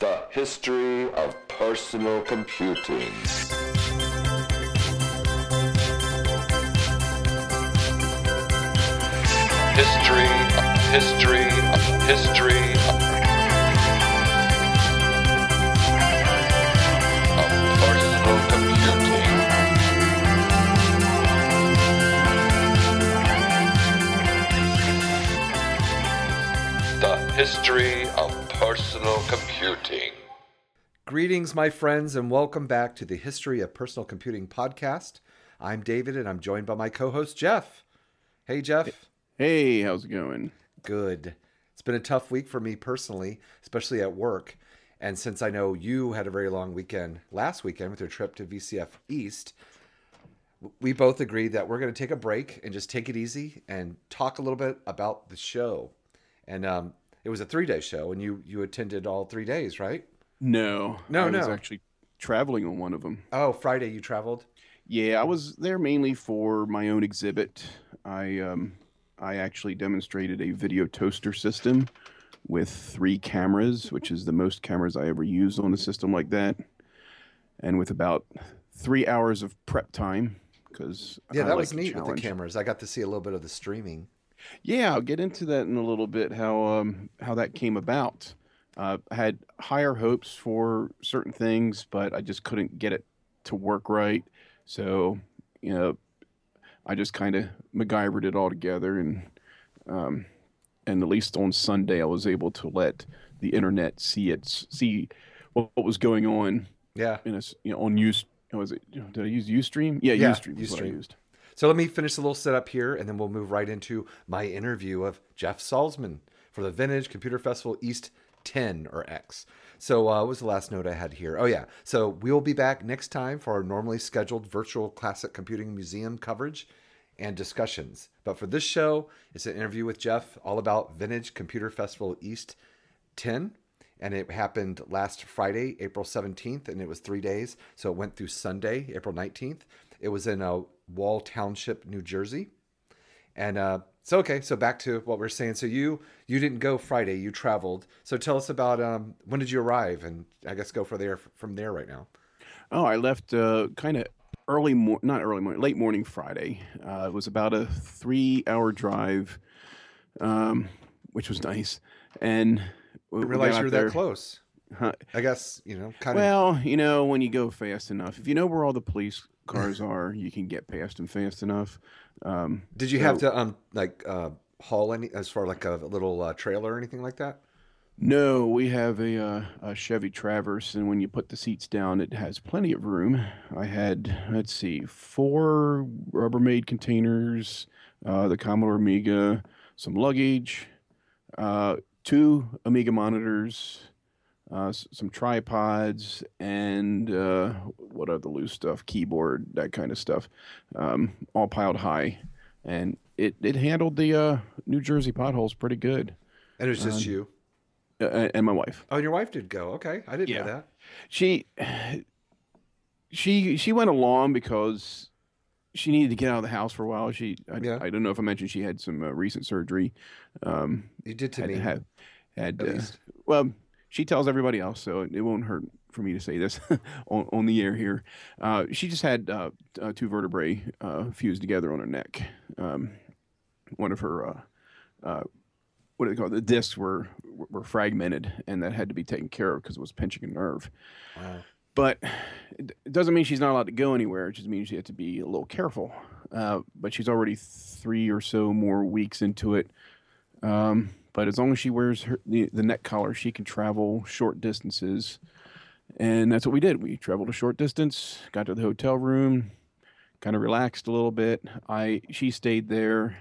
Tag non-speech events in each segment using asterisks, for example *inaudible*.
The history of personal computing. History, history, history of personal computing. The history personal computing. Greetings, my friends, and welcome back to the History of Personal Computing podcast. I'm David, and I'm joined by my co host, Jeff. Hey, Jeff. Hey, how's it going? Good. It's been a tough week for me personally, especially at work. And since I know you had a very long weekend last weekend with your trip to VCF East, we both agreed that we're going to take a break and just take it easy and talk a little bit about the show. And um, it was a three day show, and you you attended all three days, right? No, No, I was actually traveling on one of them. Oh, Friday you traveled. Yeah, I was there mainly for my own exhibit. I um, I actually demonstrated a video toaster system with three cameras, which is the most cameras I ever used on a system like that, and with about three hours of prep time because Yeah, that was neat with the cameras. I got to see a little bit of the streaming. Yeah, I'll get into that in a little bit. How um how that came about. Uh, I had higher hopes for certain things, but I just couldn't get it to work right. So you know, I just kind of MacGyvered it all together, and um, and at least on Sunday, I was able to let the internet see it, see what, what was going on Yeah. in a you know on Use. Was it? Did I use UStream? Yeah, Yeah, UStream is what I Ustream. used. So let me finish the little setup here, and then we'll move right into my interview of Jeff Salzman for the Vintage Computer Festival East 10 or X. So uh, what was the last note I had here? Oh yeah. So we'll be back next time for our normally scheduled virtual classic computing museum coverage and discussions. But for this show, it's an interview with Jeff all about Vintage Computer Festival East 10 and it happened last Friday, April 17th, and it was three days. So it went through Sunday, April 19th. It was in uh, Wall Township, New Jersey. And uh, so, okay, so back to what we are saying. So you you didn't go Friday, you traveled. So tell us about um, when did you arrive, and I guess go for there from there right now. Oh, I left uh, kind of early, mor- not early morning, late morning Friday. Uh, it was about a three-hour drive, um, which was nice. And we realize you're there- that close. Huh. I guess you know, kind of. Well, you know, when you go fast enough, if you know where all the police cars are, you can get past them fast enough. Um, Did you have to um like uh, haul any as far like a little uh, trailer or anything like that? No, we have a, uh, a Chevy Traverse, and when you put the seats down, it has plenty of room. I had, let's see, four Rubbermaid containers, uh, the Commodore Amiga, some luggage, uh, two Amiga monitors, uh, some tripods, and uh, what other loose stuff, keyboard, that kind of stuff, um, all piled high. And it, it handled the uh, New Jersey potholes pretty good. And it was just Um, you. Uh, and my wife. Oh, and your wife did go. Okay, I didn't Yeah. know that. she she she went along because she needed to get out of the house for a while. She I, Yeah. I don't know if I mentioned she had some uh, recent surgery. Um, You did to had me. had, had at uh, least. well, she tells everybody else, so it won't hurt for me to say this *laughs* on, on the air here. Uh, she just had uh, uh, two vertebrae uh, fused together on her neck. Um, one of her uh, uh, what do they call it? The discs were were fragmented, and that had to be taken care of because it was pinching a nerve. Wow. But it doesn't mean she's not allowed to go anywhere. It just means she has to be a little careful. Uh, but she's already three or so more weeks into it. Um, but as long as she wears her, the, the neck collar, she can travel short distances. And that's what we did. We traveled a short distance, got to the hotel room, kind of relaxed a little bit. I she stayed there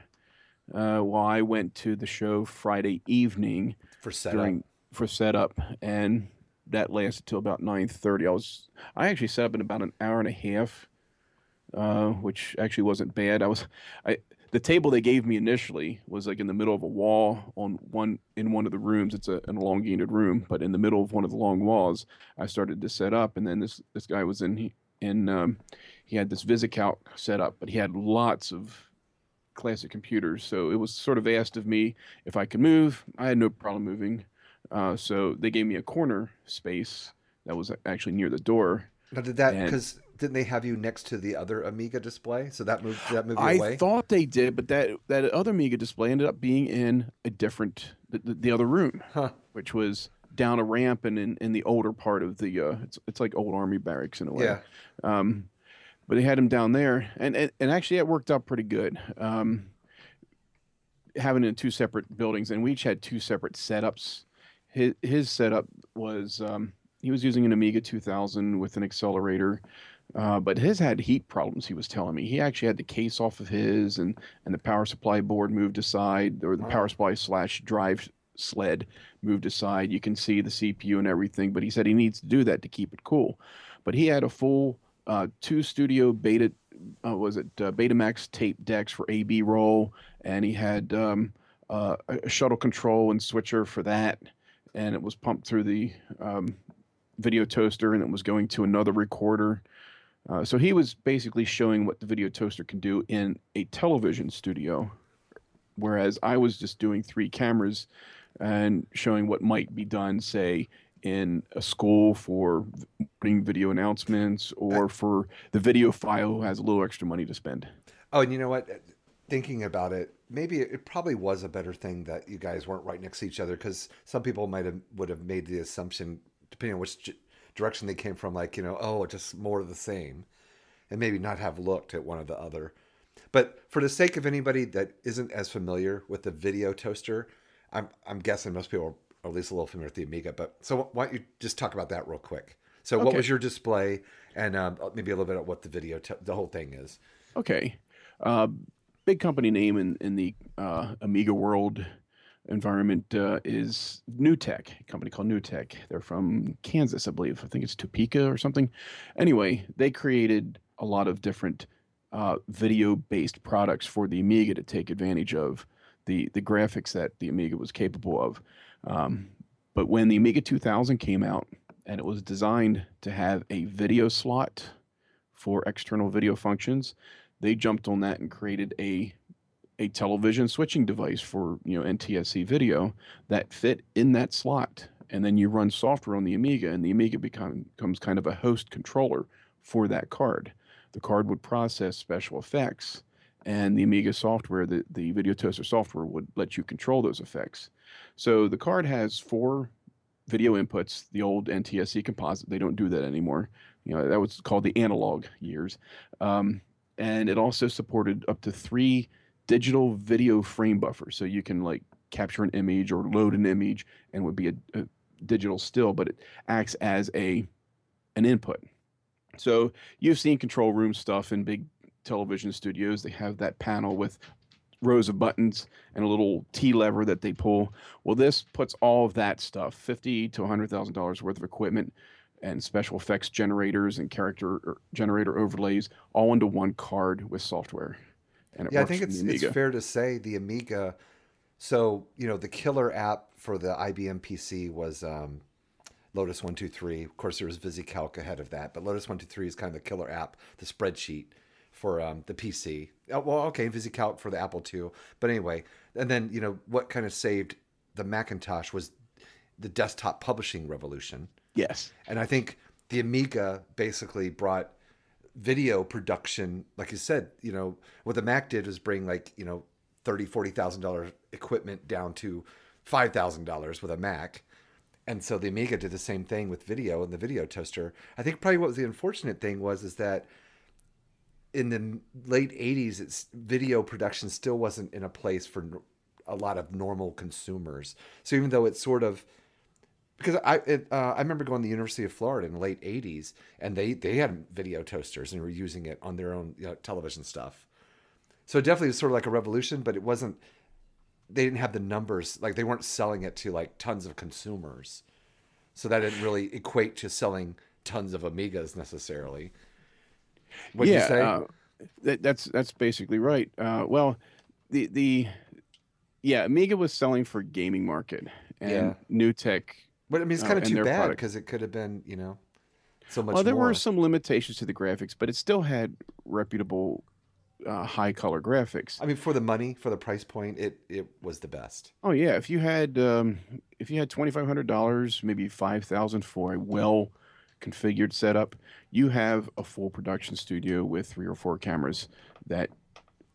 uh, while I went to the show Friday evening For setup. during for setup, and that lasted till about nine thirty. I was I actually set up in about an hour and a half, uh, which actually wasn't bad. I was I the table they gave me initially was like in the middle of a wall on one in one of the rooms. It's a, an elongated room, but in the middle of one of the long walls, I started to set up, and then this this guy was in in um, he had this VisiCalc set up, but he had lots of classic computers. So it was sort of asked of me if I could move. I had no problem moving. Uh, so they gave me a corner space that was actually near the door. Now, did that because didn't they have you next to the other Amiga display? So that moved that move you I away. thought they did, but that that other Amiga display ended up being in a different the, the, the other room, Huh. which was down a ramp and in, in the older part of the uh, it's it's like old army barracks in a way. Yeah. Um, but they had him down there, and and, and actually it worked out pretty good. Um, having in two separate buildings, and we each had two separate setups. His his setup was um, he was using an Amiga 2000 with an accelerator, uh, but his had heat problems. He was telling me he actually had the case off of his, and and the power supply board moved aside, or the Wow. power supply slash drive sled moved aside. You can see the CPU and everything, but he said he needs to do that to keep it cool. But he had a full uh, two studio beta, uh, was it uh, Betamax tape decks for AB roll, and he had um, uh, a a shuttle control and switcher for that, and it was pumped through the um, video toaster, and it was going to another recorder. Uh, so he was basically showing what the video toaster can do in a television studio, whereas I was just doing three cameras and showing what might be done, say, in a school for morning video announcements or for the videophile who has a little extra money to spend. Oh, and you know what? Thinking about it, maybe it probably was a better thing that you guys weren't right next to each other because some people might have would have made the assumption, depending on which direction they came from, like you know, oh, just more of the same, and maybe not have looked at one or the other. But for the sake of anybody that isn't as familiar with the video toaster, I'm I'm guessing most people are at least a little familiar with the Amiga. But so why don't you just talk about that real quick? So what was your display, and um, maybe a little bit of what the video, to- the whole thing is. Okay. Uh, big company name in, in the uh, Amiga world environment uh, is NewTek, a company called NewTek. They're from Kansas, I believe. I think it's Topeka or something. Anyway, they created a lot of different uh, video based products for the Amiga to take advantage of the, the graphics that the Amiga was capable of. Um, but when the Amiga 2000 came out and it was designed to have a video slot for external video functions, they jumped on that and created a a television switching device for you know NTSC video that fit in that slot. And then you run software on the Amiga, and the Amiga become, becomes kind of a host controller for that card. The card would process special effects, and the Amiga software, the, the video toaster software, would let you control those effects. So the card has four video inputs, the old NTSC composite. They don't do that anymore. You know, that was called the analog years. Um, and it also supported up to three digital video frame buffer. So you can like capture an image or load an image and would be a, a digital still, but it acts as a an input. So you've seen control room stuff in big television studios. They have that panel with rows of buttons and a little T lever that they pull. Well, this puts all of that stuff, fifty to hundred thousand dollars worth of equipment and special effects generators and character er, generator overlays all into one card with software. Yeah, I think it's it's fair to say the Amiga. So you know the killer app for the IBM PC was um, Lotus One Two Three. Of course, there was VisiCalc ahead of that, but Lotus One Two Three is kind of the killer app, the spreadsheet for um, the PC. Oh, well, okay, VisiCalc for the Apple II, but anyway, and then you know what kind of saved the Macintosh was the desktop publishing revolution. Yes. And I think the Amiga basically brought video production, like you said, you know, what the Mac did was bring like, you know, thirty, forty thousand dollar equipment down to five thousand dollars with a Mac. And so the Amiga did the same thing with video and the video toaster. I think probably what was the unfortunate thing was is that in the late 80s it's video production still wasn't in a place for a lot of normal consumers so even though it's sort of because I it, uh, I remember going to the University of Florida in the late '80s, and they they had video toasters and were using it on their own you know, television stuff. So it definitely was sort of like a revolution, but it wasn't. They didn't have the numbers like they weren't selling it to like tons of consumers, so that didn't really equate to selling tons of Amigas necessarily. What'd yeah, you say? Uh, that, that's that's basically right. Uh, well, the the yeah, Amiga was selling for gaming market, and Yeah. NewTek. But I mean, it's uh, kind of and too bad because it could have been you know so much. Better. Well, there more. were some limitations to the graphics, but it still had reputable uh, high color graphics. I mean, for the money, for the price point, it it was the best. Oh yeah, if you had um, if you had twenty five hundred dollars, maybe five thousand for a well configured setup, you have a full production studio with three or four cameras that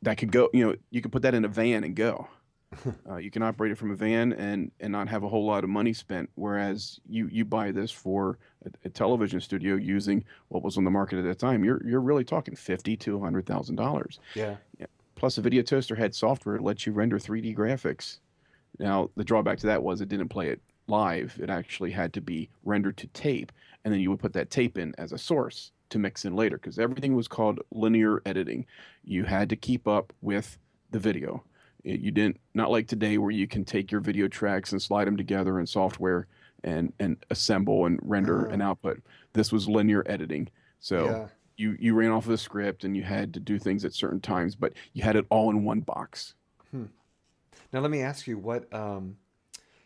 that could go. You know, you could put that in a van and go. *laughs* uh, you can operate it from a van and and not have a whole lot of money spent. Whereas you you buy this for a, a television studio using what was on the market at that time, you're you're really talking fifty to hundred thousand dollars. Yeah. Plus, a video toaster had software that lets you render 3D graphics. Now, the drawback to that was it didn't play it live. It actually had to be rendered to tape, and then you would put that tape in as a source to mix in later because everything was called linear editing. You had to keep up with the video. It- you didn't not like today where you can take your video tracks and slide them together in software and and assemble and render an output. This was linear editing. So Yeah. you you ran off of a script and you had to do things at certain times, but you had it all in one box. Now let me ask you what. Um,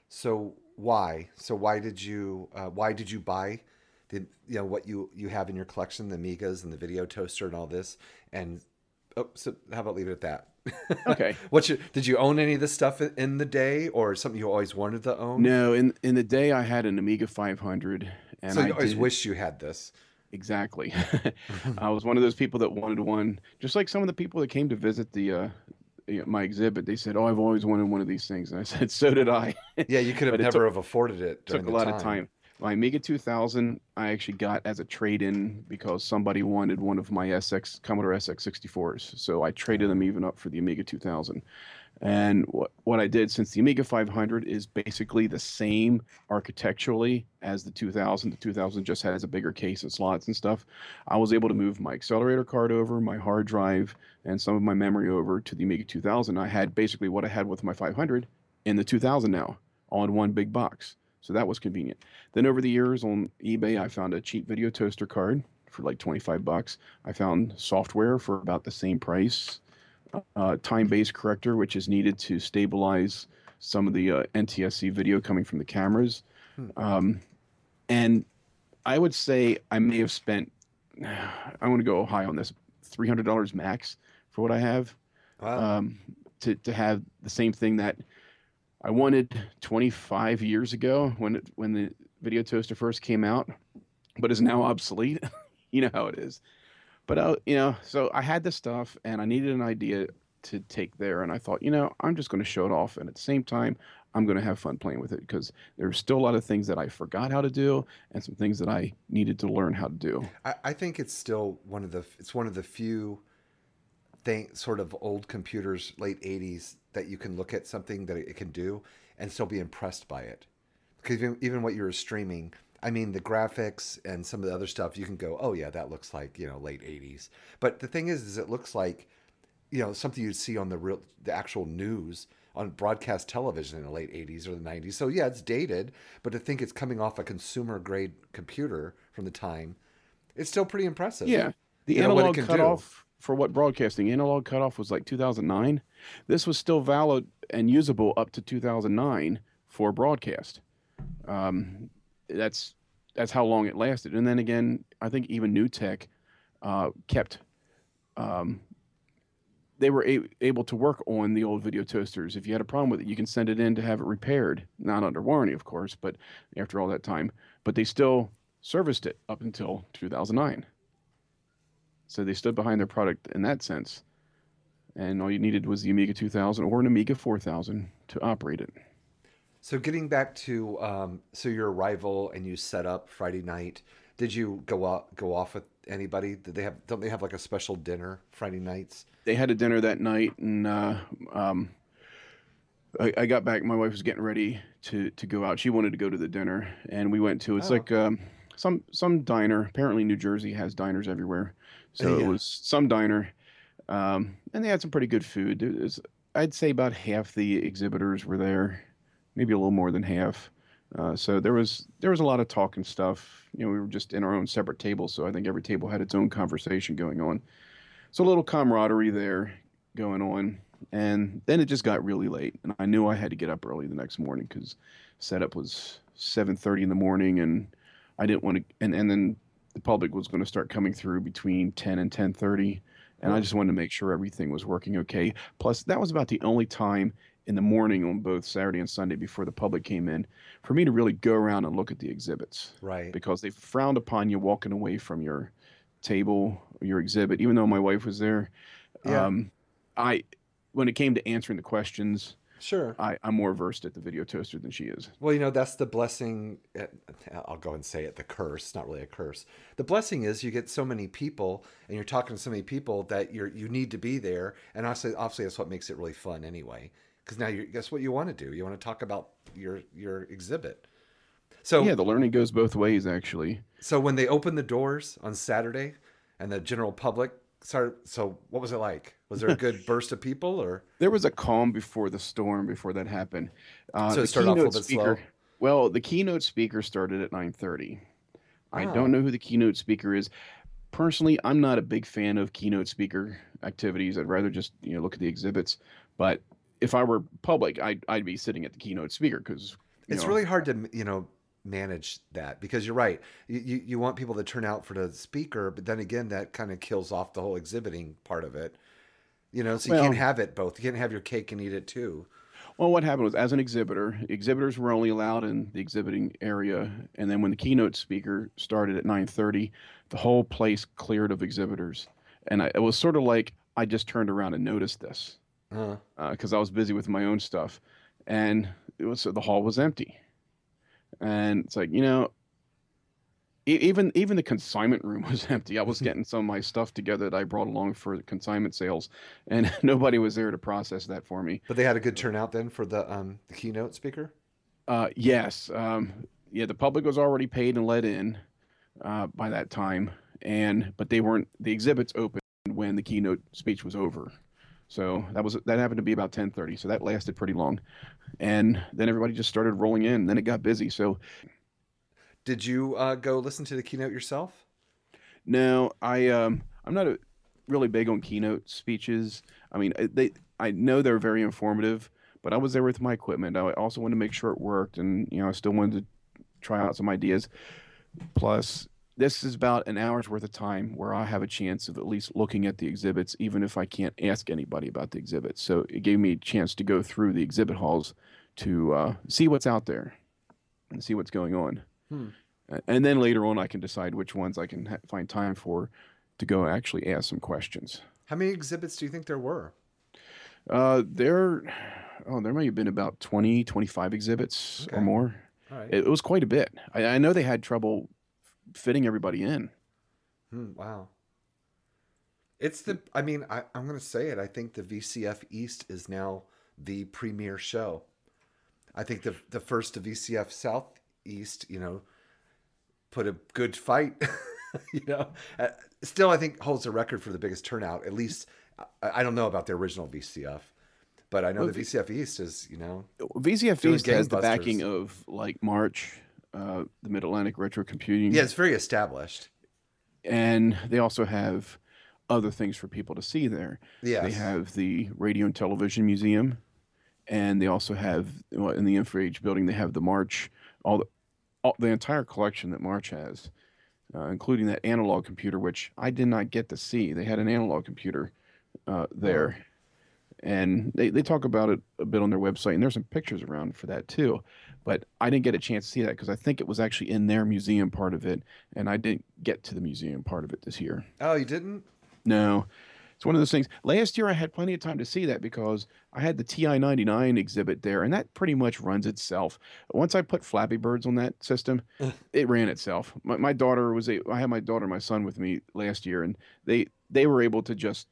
so why? So why did you? Uh, why did you buy? The you know what you you have in your collection, the Amigas and the video toaster and all this, and oh, so how about leave it at that? *laughs* Okay. What? Did you own any of this stuff in- the day, or something you always wanted to own? No, in in the day I had an Amiga 500, and So I always did- wish you had this. exactly. *laughs* *laughs* I was one of those people that wanted one, just like some of the people that came to visit the uh, my exhibit. They said, "Oh, I've always wanted one of these things," and I said, "So did I." Yeah, you could have never took- have afforded it. During took a lot of time. My Amiga 2000, I actually got as a trade-in because somebody wanted one of my SX Commodore SX64s. So I traded them even up for the Amiga 2000. And what what I did since the Amiga 500 is basically the same architecturally as the 2000. The 2000 just has a bigger case and slots and stuff. I was able to move my accelerator card over, my hard drive, and some of my memory over to the Amiga 2000. I had basically what I had with my 500 in the 2000 now, all in one big box. So that was convenient. Then over the years on eBay, I found a cheap video toaster card for like 25 bucks. I found software for about the same price. Uh, time-based corrector, which is needed to stabilize some of the uh, NTSC video coming from the cameras. Um, and I would say I may have spent, *sighs* I want to go high on this, $300 max for what I have Wow. um, to to have the same thing that I wanted 25 years ago when it, when the video toaster first came out, but is now obsolete. *laughs* you know how it is. But uh, you know, so I had this stuff and I needed an idea to take there, and I thought, you know, I'm just going to show it off, and at the same time, I'm going to have fun playing with it because there's still a lot of things that I forgot how to do, and some things that I needed to learn how to do. I, I think it's still one of the it's one of the few thing sort of old computers late 80s that you can look at something that it can do and still be impressed by it. Because even, even what you were streaming i mean the graphics and some of the other stuff you can go oh yeah that looks like you know late 80s but the thing is is it looks like you know something you'd see on the real the actual news on broadcast television in the late 80s or the 90s so yeah it's dated but to think it's coming off a consumer grade computer from the time it's still pretty impressive. Yeah. The You know, what it analog cutoff for what broadcasting analog cutoff was like 2009. This was still valid and usable up to 2009 for broadcast. Um, that's that's how long it lasted. And then again, I think even NewTek uh, kept. Um, they were a- able to work on the old video toasters. If you had a problem with it, you can send it in to have it repaired. Not under warranty, of course, but after all that time. But they still serviced it up until 2009. So they stood behind their product in that sense. And all you needed was the Amiga 2000 or an Amiga 4000 to operate it. So getting back to um, so your arrival and you set up Friday night. Did you go out go off with anybody? Did they have don't they have like a special dinner Friday nights? They had a dinner that night, and uh, um, I, I got back. My wife was getting ready to, to go out. She wanted to go to the dinner, and we went to it's Oh. like um, some some diner. Apparently, New Jersey has diners everywhere, so Yeah. it was some diner, um, and they had some pretty good food. Was, I'd say about half the exhibitors were there, maybe a little more than half. Uh, so there was there was a lot of talk and stuff. You know, we were just in our own separate tables, so I think every table had its own conversation going on. So a little camaraderie there going on, and then it just got really late, and I knew I had to get up early the next morning because setup was 7:30 in the morning, and I didn't want to. And and then the public was going to start coming through between 10 and 10:30, and I just wanted to make sure everything was working okay. Plus, that was about the only time in the morning on both Saturday and Sunday before the public came in for me to really go around and look at the exhibits Right. because they frowned upon you walking away from your table or your exhibit, even though my wife was there. Yeah. Um, I, when it came to answering the questions, Sure. I, I'm more versed at the video toaster than she is. Well, you know, that's the blessing. uh, I'll go and say it the curse, not really a curse. The blessing is you get so many people and you're talking to so many people that you're you need to be there. And obviously, obviously that's what makes it really fun anyway. Because now you guess what you want to do? You want to talk about your your exhibit. So Yeah, the learning goes both ways, actually. so when they open the doors on Saturday and the general public so what was it like? Was there a good *laughs* burst of people or? There was a calm before the storm before that happened. Uh, So it started off a little bit speaker, slow? Well, the keynote speaker started at 9:30. I Oh. don't know who the keynote speaker is. Personally, I'm not a big fan of keynote speaker activities. I'd rather just you know look at the exhibits. But if I were public, I'd I'd be sitting at the keynote speaker because it's really hard to you know manage that because you're right you, you, want people to turn out for the speaker but then again that kind of kills off the whole exhibiting part of it. You know so you can't have it both you can't have your cake and eat it too. Well, what happened was, as an exhibitor, exhibitors were only allowed in the exhibiting area, and then when the keynote speaker started at 9:30, the whole place cleared of exhibitors, and I, it was sort of like I just turned around and noticed this uh, because I was busy with my own stuff, and it was so the hall was empty, and it's like you know. Even even the consignment room *laughs* was empty. I was getting some of my stuff together that I brought along for consignment sales, and *laughs* nobody was there to process that for me. but they had a good turnout then for the um the keynote speaker Uh, yes. Um, yeah, the public was already paid and let in uh, by that time, and but they weren't. The exhibits opened when the keynote speech was over, so that was that happened to be about ten thirty. So that lasted pretty long, and then everybody just started rolling in. Then it got busy. So did you uh, go listen to the keynote yourself no, I um, I'm not a, really big on keynote speeches. I mean, they I know they're very informative, but I was there with my equipment. I also wanted to make sure it worked, and you know, I still wanted to try out some ideas. Plus, this is about an hour's worth of time where I have a chance of at least looking at the exhibits, even if I can't ask anybody about the exhibits. So it gave me a chance to go through the exhibit halls to uh, see what's out there and see what's going on. Hmm. And then later on, I can decide which ones I can ha- find time for to go actually ask some questions. how many exhibits do you think there were Uh, there, oh, there may have been about 20, 25 exhibits Okay. or more. right It, it was quite a bit. I, I know they had trouble fitting everybody in. Hmm, wow. It's the, I mean, I, I'm going to say it. I think the VCF East is now the premier show. I think the the first to VCF Southeast, you know, put a good fight. *laughs* you know, uh, still I think holds the record for the biggest turnout. At least I, I don't know about the original VCF, but I know Well, the VCF East is, you know, VCF East has the backing of like March, uh, the Mid Atlantic Retro Computing. yeah, it's very established. and they also have other things for people to see there. Yes. They have the Radio and Television Museum, and they also have well, in the InfoAge building they have the March, all the all, the entire collection that March has, uh, including that analog computer, which I did not get to see. They had an analog computer uh, there, and they, they talk about it a bit on their website, and there's some pictures around for that too. But I didn't get a chance to see that because I think it was actually in their museum part of it, and I didn't get to the museum part of it this year. Oh, you didn't? No. It's one of those things. Last year I had plenty of time to see that because I had the TI 99 exhibit there, and that pretty much runs itself. Once I put Flappy Birds on that system, it ran itself. My, my daughter was a, I had my daughter and my son with me last year, and they they were able to just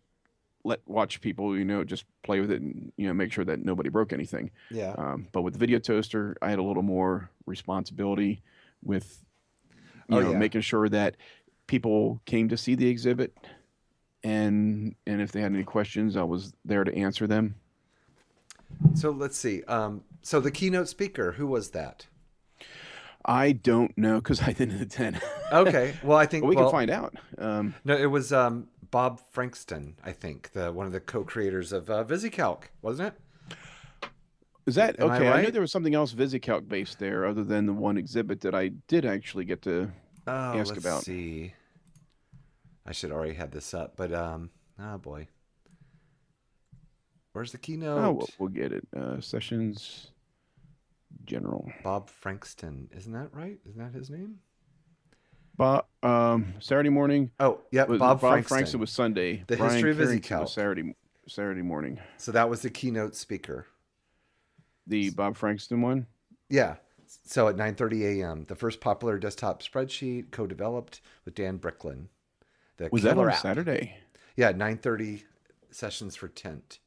let watch people, you know, just play with it and you know make sure that nobody broke anything. Yeah. Um, but with the video toaster, I had a little more responsibility with you Oh, know yeah. making sure that people came to see the exhibit and and if they had any questions, I was there to answer them. So let's see. Um, so the keynote speaker, who was that? I don't know because I didn't attend. Okay. Well, I think but *laughs* we well, can find out. Um, No, it was um, Bob Frankston, I think, the one of the co-creators of uh, VisiCalc, wasn't it? is that Am I okay? I, knew there was something else VisiCalc based there, other than the one exhibit that I did actually get to. Oh, Ask about. let's about. see. I should already have this up, but um, Oh boy. Where's the Oh, keynote? we'll, we'll get it. Uh, sessions general. Bob Frankston, isn't that right? Isn't that his name? But um, Saturday morning. Oh, yeah, was, Bob, Frankston. was Sunday. The Brian history of Carrington was Saturday Saturday morning. So that was the keynote speaker. The Bob Frankston one. Yeah. So at 9:30 a.m., the first popular desktop spreadsheet co-developed with Dan Bricklin. The Was that on app. Saturday? Yeah, 9:30 sessions for Tent.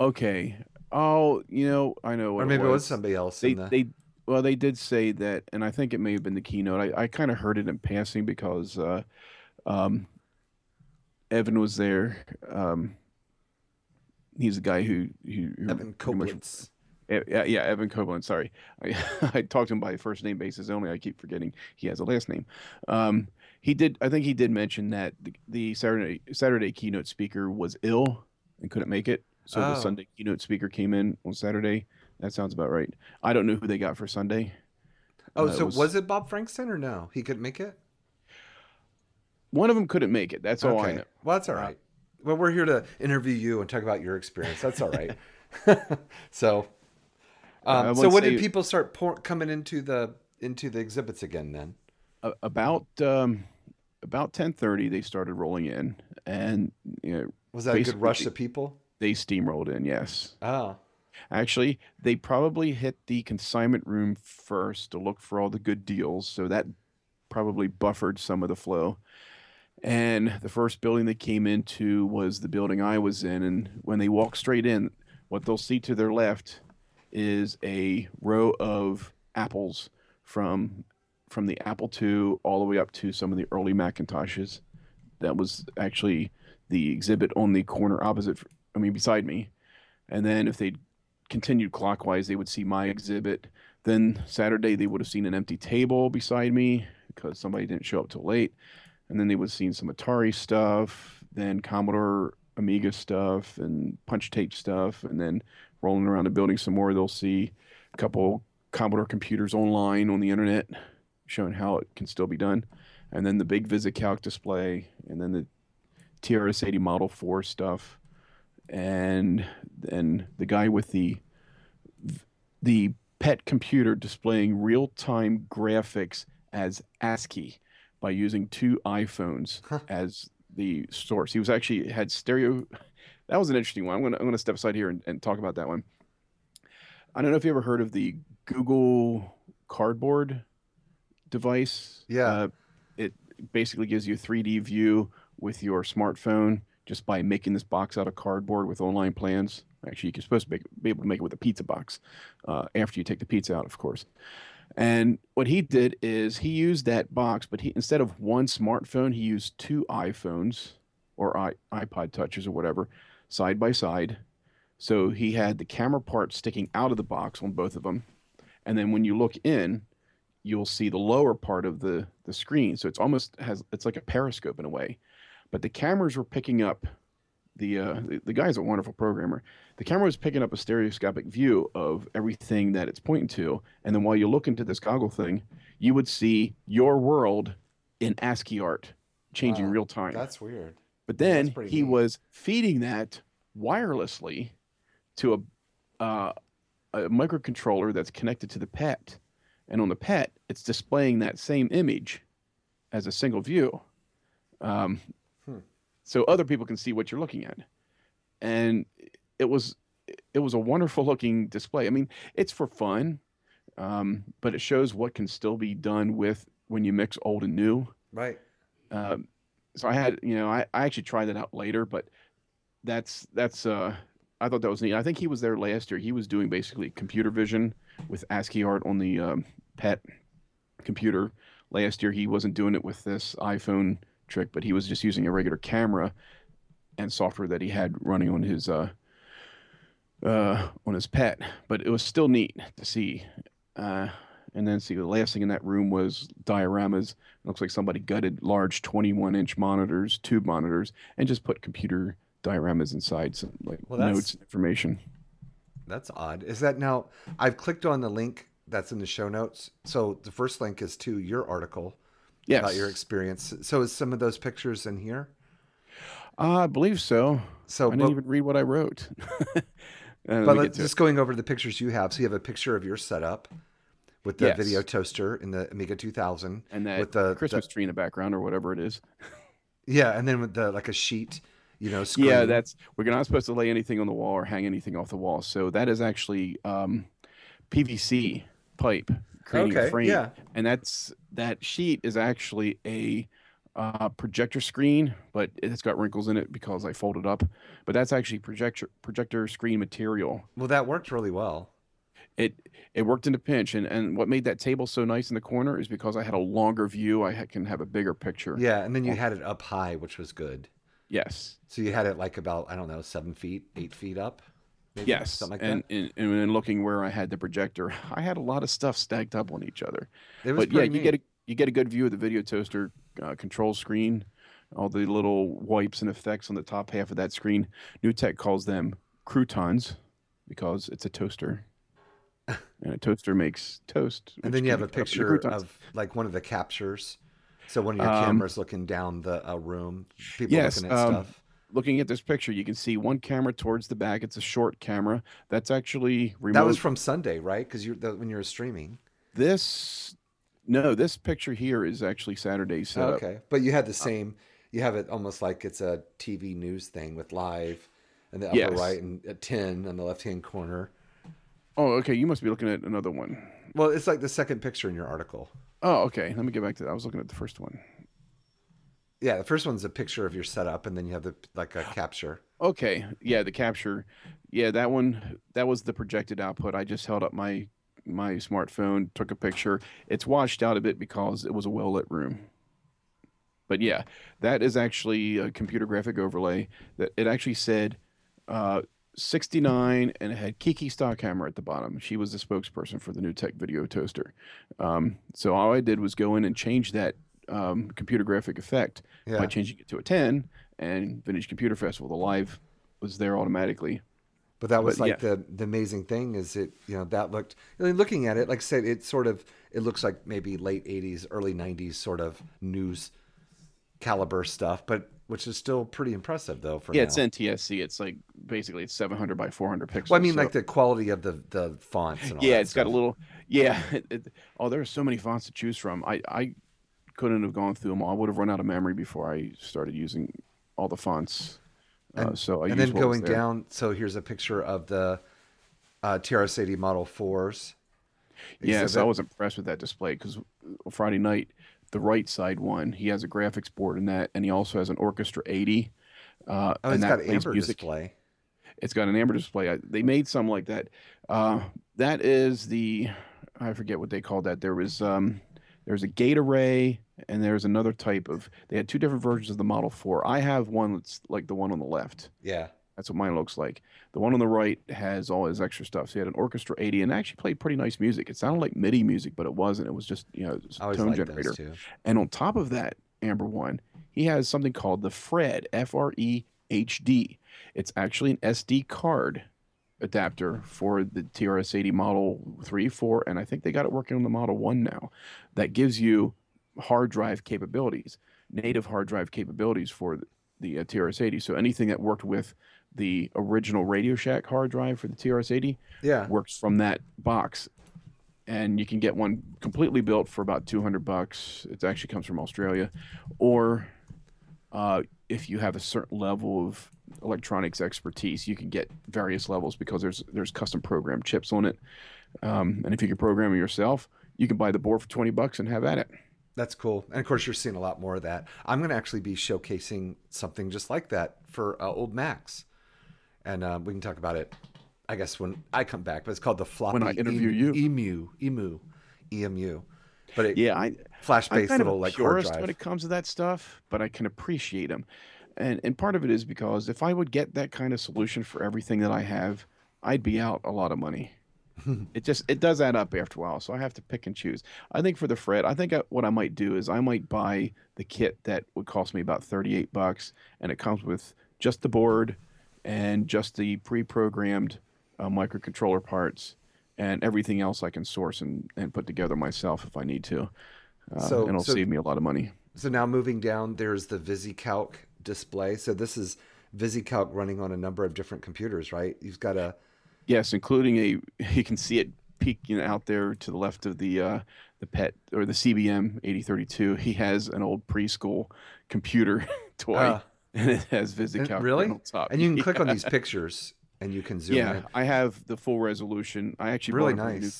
Okay. Oh, you know, I know what or maybe it it was. was somebody else they in the they well they did say that and i think it may have been the keynote i, I kind of heard it in passing because uh, um, evan was there um, he's the guy who, who, who Evan much- Koblitz. yeah, yeah, Evan Copeland. Sorry, I, *laughs* I talked to him by first name basis only. I keep forgetting he has a last name. Um, he did. I think he did mention that the, the Saturday Saturday keynote speaker was ill and couldn't make it. So the Oh. Sunday keynote speaker came in on Saturday. That sounds about right. I don't know who they got for Sunday. Oh, Uh, it so was- was... it Bob Frankston or no? He couldn't make it? One of them couldn't make it. That's all I know. Well, that's all Uh. Well, we're here to interview you and talk about your experience. That's all right. *laughs* *laughs* so, um, I so when did people start pour- coming into the into the exhibits again? Then A- about um, about ten thirty, they started rolling in, and you know, was that a good rush of people? they steamrolled in. Yes. Oh, Actually, they probably hit the consignment room first to look for all the good deals, so that probably buffered some of the flow. And the first building they came into was the building I was in, and when they walk straight in, what they'll see to their left is a row of apples from from the Apple II all the way up to some of the early Macintoshes. That was actually the exhibit on the corner opposite, I mean, beside me. And then if they continued clockwise, they would see my exhibit. Then Saturday, they would have seen an empty table beside me because somebody didn't show up till late. And then they would have seen some Atari stuff, then Commodore Amiga stuff, and punch tape stuff. And then rolling around the building some more, they'll see a couple Commodore computers online on the internet showing how it can still be done. And then the big VisiCalc display, and then the TRS-80 Model 4 stuff and then the guy with the the pet computer displaying real-time graphics as ASCII by using two iPhones as the source. He was actually had stereo. *laughs* That was an interesting one. I'm gonna I'm gonna step aside here and, and talk about that one. I don't know if you ever heard of the Google Cardboard device. Yeah. Uh, it basically gives you a 3D view with your smartphone just by making this box out of cardboard with online plans. Actually, you're supposed to make, be able to make it with a pizza box uh, after you take the pizza out, of course. And what he did is he used that box, but he instead of one smartphone, he used two iPhones or I, iPod touches or whatever side by side. So he had the camera part sticking out of the box on both of them, and then when you look in, you'll see the lower part of the the screen. So it's almost has it's like a periscope in a way, but the cameras were picking up the uh, the, the guy's a wonderful programmer. The camera was picking up a stereoscopic view of everything that it's pointing to, and then while you look into this goggle thing, you would see your world in ASCII art changing Wow, real time. that's weird. But then he neat. was feeding that wirelessly to a, uh, a microcontroller that's connected to the PET, and on the PET, it's displaying that same image as a single view, um, Hmm. so other people can see what you're looking at. And it was it was a wonderful *laughs* looking display. I mean, it's for fun, um, but it shows what can still be done with when you mix old and new. Right. Um, so I had, you know, I, I actually tried that out later, but that's that's uh I thought that was neat. I think he was there last year. He was doing basically computer vision with ASCII art on the um, pet computer. Last year he wasn't doing it with this iPhone trick, but he was just using a regular camera and software that he had running on his uh uh on his pet. But it was still neat to see. Uh and then see the last thing in that room was dioramas. It looks like somebody gutted large 21 inch monitors, tube monitors, and just put computer dioramas inside some like Well, notes and information. That's odd. Is that now? I've clicked on the link that's in the show notes. So the first link is to your article Yes. about your experience. So is some of those pictures in here? Uh, I believe so. So, I didn't but, even read what I wrote. *laughs* Uh, but let's get it. just going over the pictures you have. So you have a picture of your setup with the Yes. video toaster in the Amiga 2000, and that with the Christmas the- tree in the background or whatever it is. *laughs* yeah, and then with the like a sheet, you know, screen. Yeah, that's we're not supposed to lay anything on the wall or hang anything off the wall. So that is actually um, PVC pipe creating Okay, a frame, yeah. and that's that sheet is actually a uh, projector screen, but it's got wrinkles in it because I folded up. But that's actually projector projector screen material. well, that worked really well. It it worked in a pinch, and and what made that table so nice in the corner is because I had a longer view. I can have a bigger picture. Yeah, and then you had it up high, which was good. Yes. So you had it like about I don't know seven feet, eight feet up. Maybe, Yes, something like and, that. and and looking where I had the projector, I had a lot of stuff stacked up on each other. It was But yeah, you get a neat. You get a good view of the video toaster uh, control screen, all the little wipes and effects on the top half of that screen. NewTek calls them croutons because it's a toaster, *laughs* and a toaster makes toast. And then you have a be cut up into picture of like one of the captures. So one of your Um, cameras looking down the uh, room, people yes, looking at um, stuff. Looking at this picture, you can see one camera towards the back. It's a short camera. That's actually remote. That was from Sunday, right? Because you when you were streaming. this. No, this picture here is actually Saturday's setup. okay, but you had the uh, same. You have it almost like it's a TV news thing with live, in the upper Yes. right and a ten on the left hand corner. Oh, okay. You must be looking at another one. Well, it's like the second picture in your article. Oh, okay. Let me get back to that. I was looking at the first one. Yeah, the first one's a picture of your setup, and then you have the like a *gasps* capture. Okay. Yeah, the capture. Yeah, that one that was the projected output. I just held up my my smartphone, took a picture. It's washed out a bit because it was a well lit room. But yeah, that is actually a computer graphic overlay that it actually said uh 69 and it had Kiki Stockhammer at the bottom. She was the spokesperson for the NewTek video toaster. Um, so all I did was go in and change that um, computer graphic effect Yeah. by changing it to a 10 and Vintage Computer Festival. The live was there automatically. But that was But, like the the amazing thing is it you know that looked I mean, looking at it like I said it sort of it looks like maybe late 80s early 90s sort of news caliber stuff but which is still pretty impressive though for Yeah, now. it's NTSC. It's like basically it's 700 by 400 pixels. well I mean so- like the quality of the the fonts and all yeah, it's got a little. Yeah. It, *laughs* it, oh, there are so many fonts to choose from. I I couldn't have gone through them all. I would have run out of memory before I started using all the fonts. Uh, so I and then going down so here's a picture of the uh, TRS-80 Model 4s Yes, I was impressed with that display because Friday night, the right side one, he has a graphics board in that, and he also has an Orchestra 80. Uh, oh and it's that got plays amber music. display It's got an amber display. I, they made some like that. Uh, that is the I forget what they called that. There was um, there's a gate array and there's another type of. They had two different versions of the Model 4. I have one that's like the one on the left. yeah That's what mine looks like. The one on the right has all his extra stuff. So he had an Orchestra 80 and actually played pretty nice music. It sounded like MIDI music, but it wasn't. It was just you know it was I a always tone generator. And on top of that Amber one, he has something called the FreHD F R E H D. It's actually an SD card adapter for the TRS-80 Model 3, 4, and I think they got it working on the Model 1 now. That gives you hard drive capabilities, native hard drive capabilities for the, the uh, TRS-80. So anything that worked with the original Radio Shack hard drive for the TRS-80 yeah works from that box and you can get one completely built for about 200 bucks it actually comes from australia or uh, if you have a certain level of electronics expertise you can get various levels because there's there's custom program chips on it um, and if you can program it yourself you can buy the board for 20 bucks and have at it That's cool. And of course, you're seeing a lot more of that. I'm going to actually be showcasing something just like that for uh, old Macs. And uh, we can talk about it, I guess, when I come back. But it's called the floppy I interview Emu- you. Emu, Emu, EMU. But it, yeah i flash I'm based kind of little a like hard purist drive. when it comes to that stuff, but I can appreciate them. And and part of it is because if I would get that kind of solution for everything that I have, I'd be out a lot of money. *laughs* it just it does add up after a while, so I have to pick and choose. I think for the FreHD, I think I, what I might do is I might buy the kit that would cost me about 38 bucks and it comes with just the board and just the pre-programmed uh, microcontroller parts and everything else I can source and, and put together myself if I need to. Uh, So- and it'll so- save me a lot of money. So now moving down, there's the VisiCalc display. So this is VisiCalc running on a number of different computers, right? You've got a Yes, including a *laughs* you can see it peeking out there to the left of the uh, the pet or the CBM 8032. He has an old preschool computer *laughs* toy, Uh, and it has VisiCalc really, on top. and you can *laughs* click on these pictures and you can zoom Yeah, in. I have the full resolution. I actually Really bought a brand new,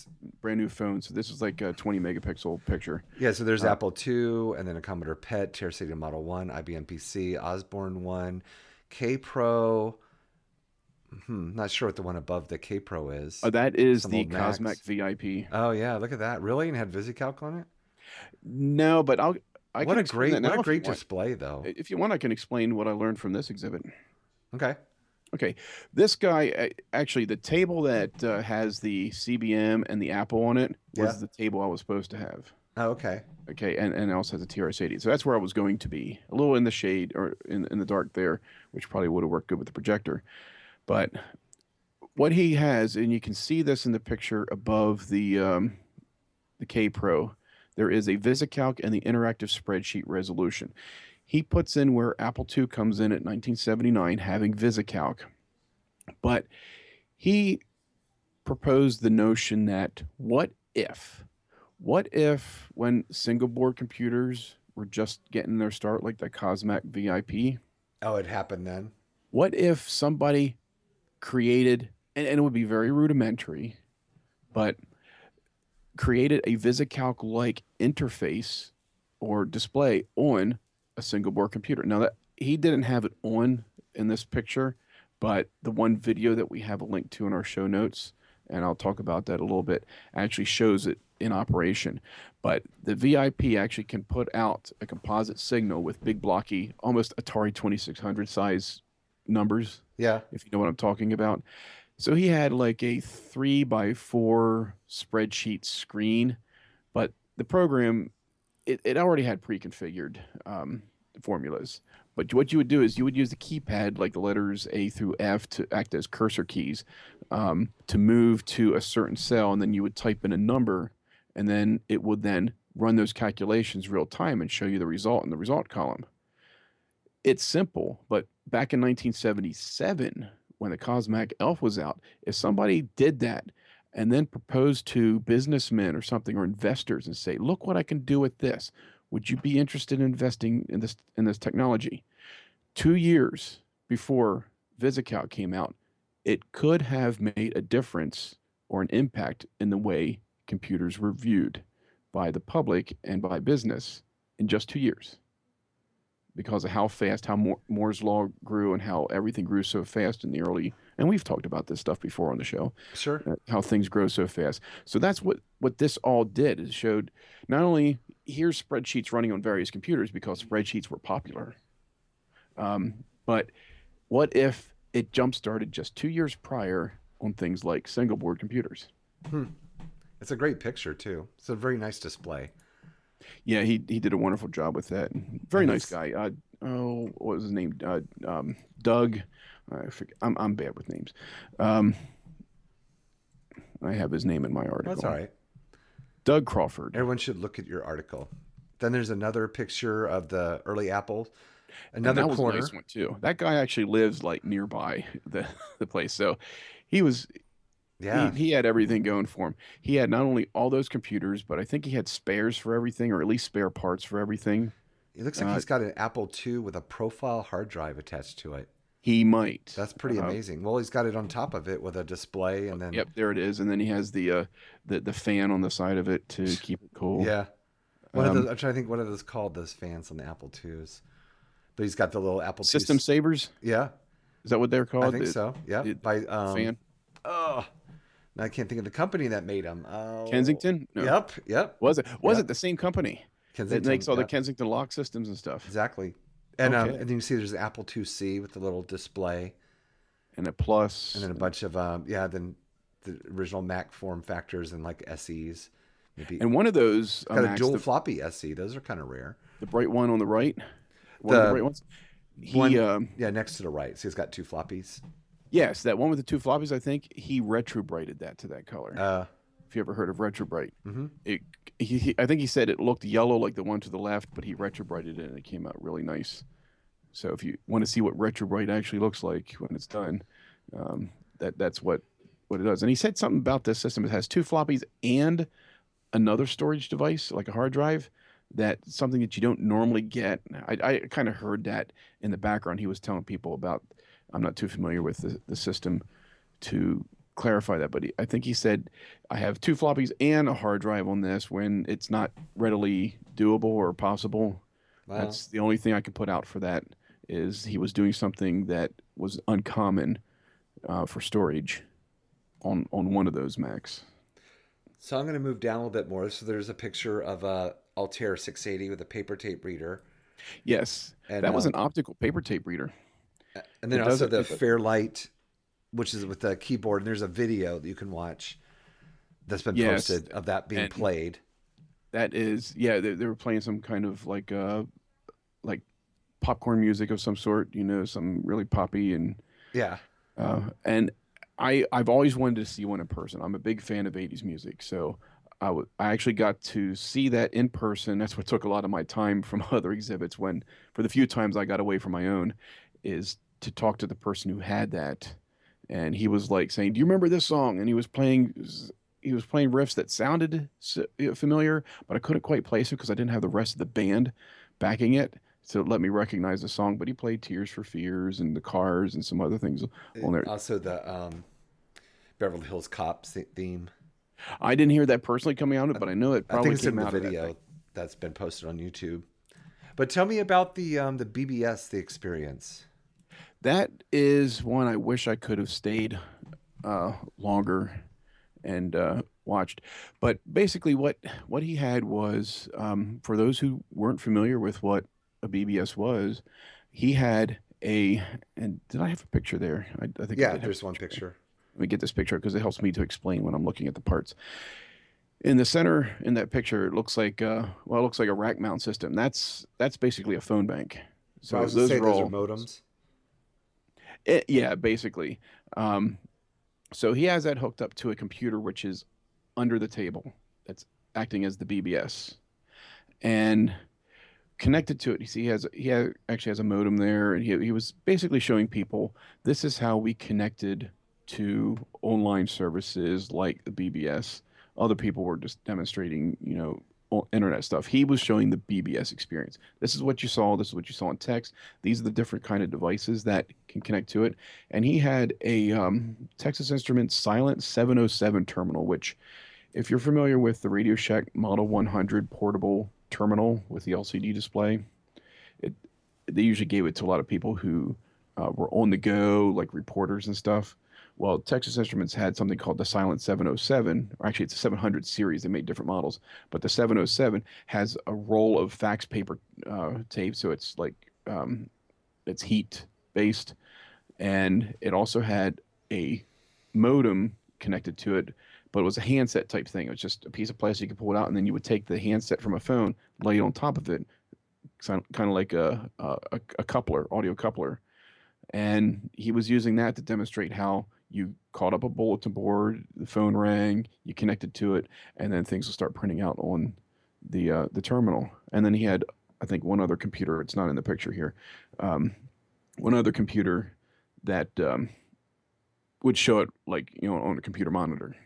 brand new phone, so this is like a 20 megapixel picture. Yeah, so there's Uh, Apple II, and then a Commodore PET, TRS-80 Model 1, IBM PC, Osborne 1, Kaypro. Hmm, not sure what the one above the Kaypro is. Oh, that is Some the Cosmac VIP. oh yeah, look at that. Really? And had VisiCalc on it? No, but I'll. I what a great what a great display though. If you want, I can explain what I learned from this exhibit. Okay. Okay, this guy uh, actually the table that uh, has the CBM and the Apple on it was Yeah. the table I was supposed to have. Oh, okay. Okay, and, and it also has a TRS-80. So that's where I was going to be, a little in the shade or in in the dark there, which probably would have worked good with the projector. But what he has, and you can see this in the picture above the um, the Kaypro, there is a VisiCalc and the interactive spreadsheet resolution. He puts in where Apple II comes in at 1979, having VisiCalc, but he proposed the notion that what if, what if when single board computers were just getting their start, like the Cosmac VIP, Oh, it happened then. what if somebody created, and, and it would be very rudimentary, but created a VisiCalc like interface or display on a single board computer? Now, that he didn't have it on in this picture, but the one video that we have a link to in our show notes, and I'll talk about that a little bit, actually shows it in operation. But the VIP actually can put out a composite signal with big blocky, almost Atari 2600 size numbers, Yeah. if you know what I'm talking about. So he had like a three by four spreadsheet screen, but the program, it, it already had pre configured um, formulas. But what you would do is you would use the keypad, like the letters A through F, to act as cursor keys um, to move to a certain cell, and then you would type in a number, and then it would then run those calculations real time and show you the result in the result column. It's simple, but back in 1977, when the Cosmac Elf was out, if somebody did that and then propose to businessmen or something or investors and say, "Look what I can do with this," would you be interested in investing in this in this technology? Two years before VisiCalc came out, it could have made a difference or an impact in the way computers were viewed by the public and by business in just two years because of how fast how Moore, Moore's law grew and how everything grew so fast in the early and we've talked about this stuff before on the show Sure. uh, how things grow so fast so that's what what this all did is showed not only here's spreadsheets running on various computers because spreadsheets were popular um, but what if it jump started just two years prior on things like single board computers It's a great picture too. It's a very nice display. Yeah, he he did a wonderful job with that. Very And nice guy. Uh, oh, what was his name? Uh, um, Doug. I forget. I'm I'm bad with names. Um, I have his name in my article. That's all right. Doug Crawford. Everyone should look at your article. Then there's another picture of the early Apple. And Another that was a nice one too. That guy actually lives like nearby the *laughs* the place, so he was Yeah. he, he had everything going for him. He had not only all those computers, but I think he had spares for everything, or at least spare parts for everything. It looks like uh, he's got an Apple II with a profile hard drive attached to it. He might. That's pretty Uh, amazing. Well, he's got it on top of it with a display and then Yep, there it is, and then he has the uh, the the fan on the side of it to keep it cool. Yeah. One of Um, those, I'm trying to think what are those called, those fans on the Apple IIs. But he's got the little Apple II System savers Yeah, is that what they're called? I think The- so. Yeah. the By um fan Oh. I can't think of the company that made them. Oh. Kensington? No. Yep, yep. Was it was Yep. it the same company Kensington. that makes all yep, the Kensington lock systems and stuff? Exactly. And um, Okay. and then you see there's the Apple IIc with the little display, And a plus. and then a bunch of um, yeah, then the original Mac form factors and like SEs. Maybe and one of those got a Macs, dual the, floppy SE. Those are kind of rare. the bright one on the right. One of the The bright ones. He one- um, Yeah, next to the right. So he's got two floppies. Yes, that one with the two floppies. I think he retrobrighted that to that color. Uh, if you ever heard of retrobright, mhm. it he, he- I think he said it looked yellow like the one to the left, but he retrobrighted it and it came out really nice. So if you want to see what Retrobrite actually looks like when it's done, um, that that's what what it does. And he said something about this system. It has two floppies and another storage device, like a hard drive. that something that you don't normally get. I, I kind of heard that in the background. He was telling people about. I'm not too familiar with the, the system to clarify that, but he, I think he said I have two floppies and a hard drive on this when it's not readily doable or possible. Wow. That's the only thing I could put out for that is he was doing something that was uncommon uh, for storage on on one of those Macs. So I'm going to move down a little bit more. So there's a picture of a Altair 680 with a paper tape reader, Yes, And, that was uh, an optical paper tape reader. And then It also the Fairlight, which is with the keyboard. And there's a video that you can watch that's been Yes. posted of that being played. That is, yeah, they, they were playing some kind of like uh like popcorn music of some sort, you know, some really poppy and Yeah. uh, and I I've always wanted to see one in person. I'm a big fan of 80s music, so I w- I actually got to see that in person. That's what took a lot of my time from *laughs* other exhibits. When for the few times I got away from my own, is to talk to the person who had that, and he was like saying, "Do you remember this song?" And he was playing. He was playing riffs that sounded familiar, but I couldn't quite place it because I didn't have the rest of the band backing it to let me recognize the song. But he played "Tears for Fears" and "The Cars" and some other things on there. Also the um, Beverly Hills Cop theme. I didn't hear that personally coming out of it, but I know it I probably think it's in came the out of that video that's been posted on YouTube. But tell me about the um, the BBS, the experience. That is one I wish I could have stayed uh, longer and uh, watched. But basically, what what he had was um, for those who weren't familiar with what a BBS was, he had a and did I have a picture there? I, I think Yeah, there's one picture. Let me get this picture because it helps me to explain when I'm looking at the parts. In the center in that picture, it looks like uh, well, it looks like a rack mount system. That's that's basically a phone bank. So those say are those all are modems. It, yeah, basically. Um, so he has that hooked up to a computer which is under the table that's acting as the BBS, and connected to it. You see, he has he actually has a modem there, and he he was basically showing people this is how we connected to online services like the BBS. Other people were just demonstrating, you know, internet stuff. He was showing the BBS experience. This is what you saw. This is what you saw in text. These are the different kind of devices that can connect to it. And he had a um, Texas Instruments Silent 707 terminal, which, if you're familiar with the Radio Shack Model 100 portable terminal with the LCD display, it they usually gave it to a lot of people who uh, were on the go, like reporters and stuff. Well, Texas Instruments had something called the Silent 707, or actually it's a 700 series. They made different models, but the 707 has a roll of fax paper uh, tape, so it's like um, it's heat based, and it also had a modem connected to it, but it was a handset type thing. It was just a piece of plastic you could pull it out, and then you would take the handset from a phone, lay it on top of it, kind of like a, a a coupler, audio coupler, and he was using that to demonstrate how you caught up a bulletin board, the phone rang, you connected to it, and then things will start printing out on the uh, the terminal. And then he had, I think, one other computer. It's not in the picture here. Um, one other computer that um, would show it like you know on a computer monitor.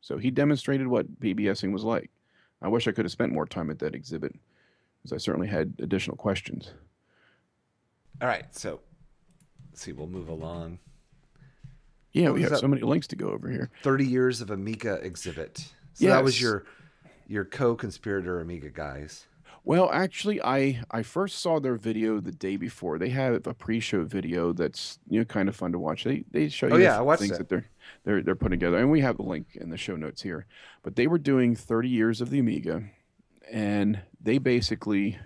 So he demonstrated what BBSing was like. I wish I could have spent more time at that exhibit, because I certainly had additional questions. All right, so let's see, we'll move along. Yeah, we have that? so many links to go over here. 30 years of Amiga exhibit. So that was your your co-conspirator Amiga guys. Well, actually, I I first saw their video the day before. They have a pre-show video that's you know kind of fun to watch. They they show you Oh, yeah, I watched things it. that they're they're they're putting together, and we have the link in the show notes here. But they were doing 30 years of the Amiga, and they basically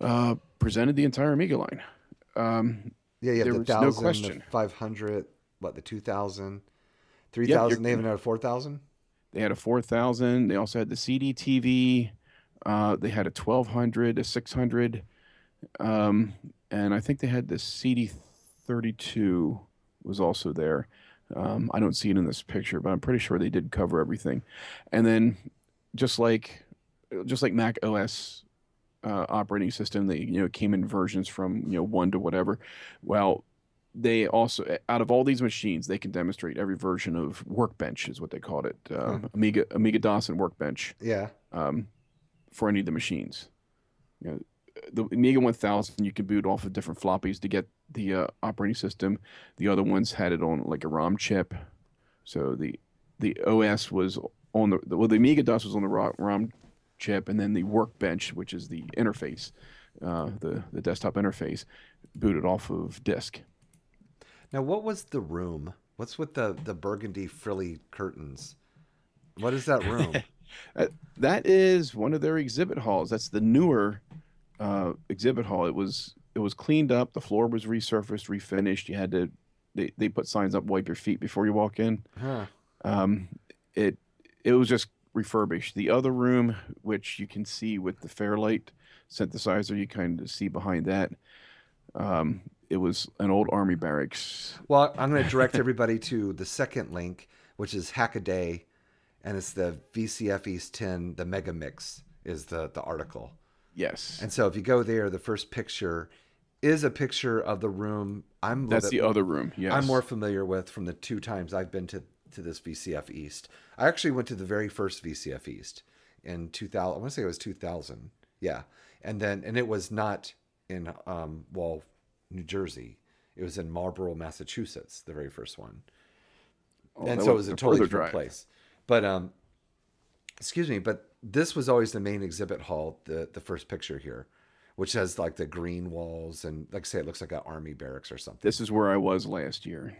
uh, presented the entire Amiga line. Um, Yeah, have There the was no 1000, question. 500, what, the 2000, 3000, you're- they even had a 4000? They had a 4000. They also had the CD TV. Uh, they had a 1200, a 600. Um, and I think they had the CD 32 was also there. Um, I don't see it in this picture, but I'm pretty sure they did cover everything. And then just like just like Mac OS uh, operating system. They you know came in versions from you know one to whatever. Well, they also out of all these machines, they can demonstrate every version of Workbench is what they called it, uh, Hmm. Amiga Amiga DOS and Workbench Yeah. um, for any of the machines. You know, the Amiga 1000 you could boot off of different floppies to get the uh, operating system. The other ones had it on like a ROM chip, so the the OS was on the well the Amiga DOS was on the ROM chip, and then the Workbench, which is the interface, uh, the the desktop interface, booted off of disk. Now, what was the room? What's with the the burgundy frilly curtains? What is that room? *laughs* Uh, that is one of their exhibit halls. That's the newer uh, exhibit hall. It was it was cleaned up. The floor was resurfaced, refinished. You had to they, they put signs up, wipe your feet before you walk in. huh. Um, it it was just refurbished. The other room, which you can see with the Fairlight synthesizer, you kind of see behind that. Um, it was an old army barracks. Well, I'm going to direct everybody *laughs* to the second link, which is Hackaday, and it's the VCF East 10, the Mega Mix is the the article. Yes, And so if you go there, the first picture is a picture of the room. I'm that's bit- the other room. Yes, I'm more familiar with from the two times I've been to to this VCF East. I actually went to the very first VCF East in 2000. I want to say it was 2000. Yeah, and then and it was not in um, well, New Jersey. It was in Marlborough, Massachusetts, the very first one, Oh, and so it was a totally different drive. place. But um, excuse me, but this was always the main exhibit hall. The the first picture here, which has like the green walls and like I say, it looks like an army barracks or something. This is where I was last year.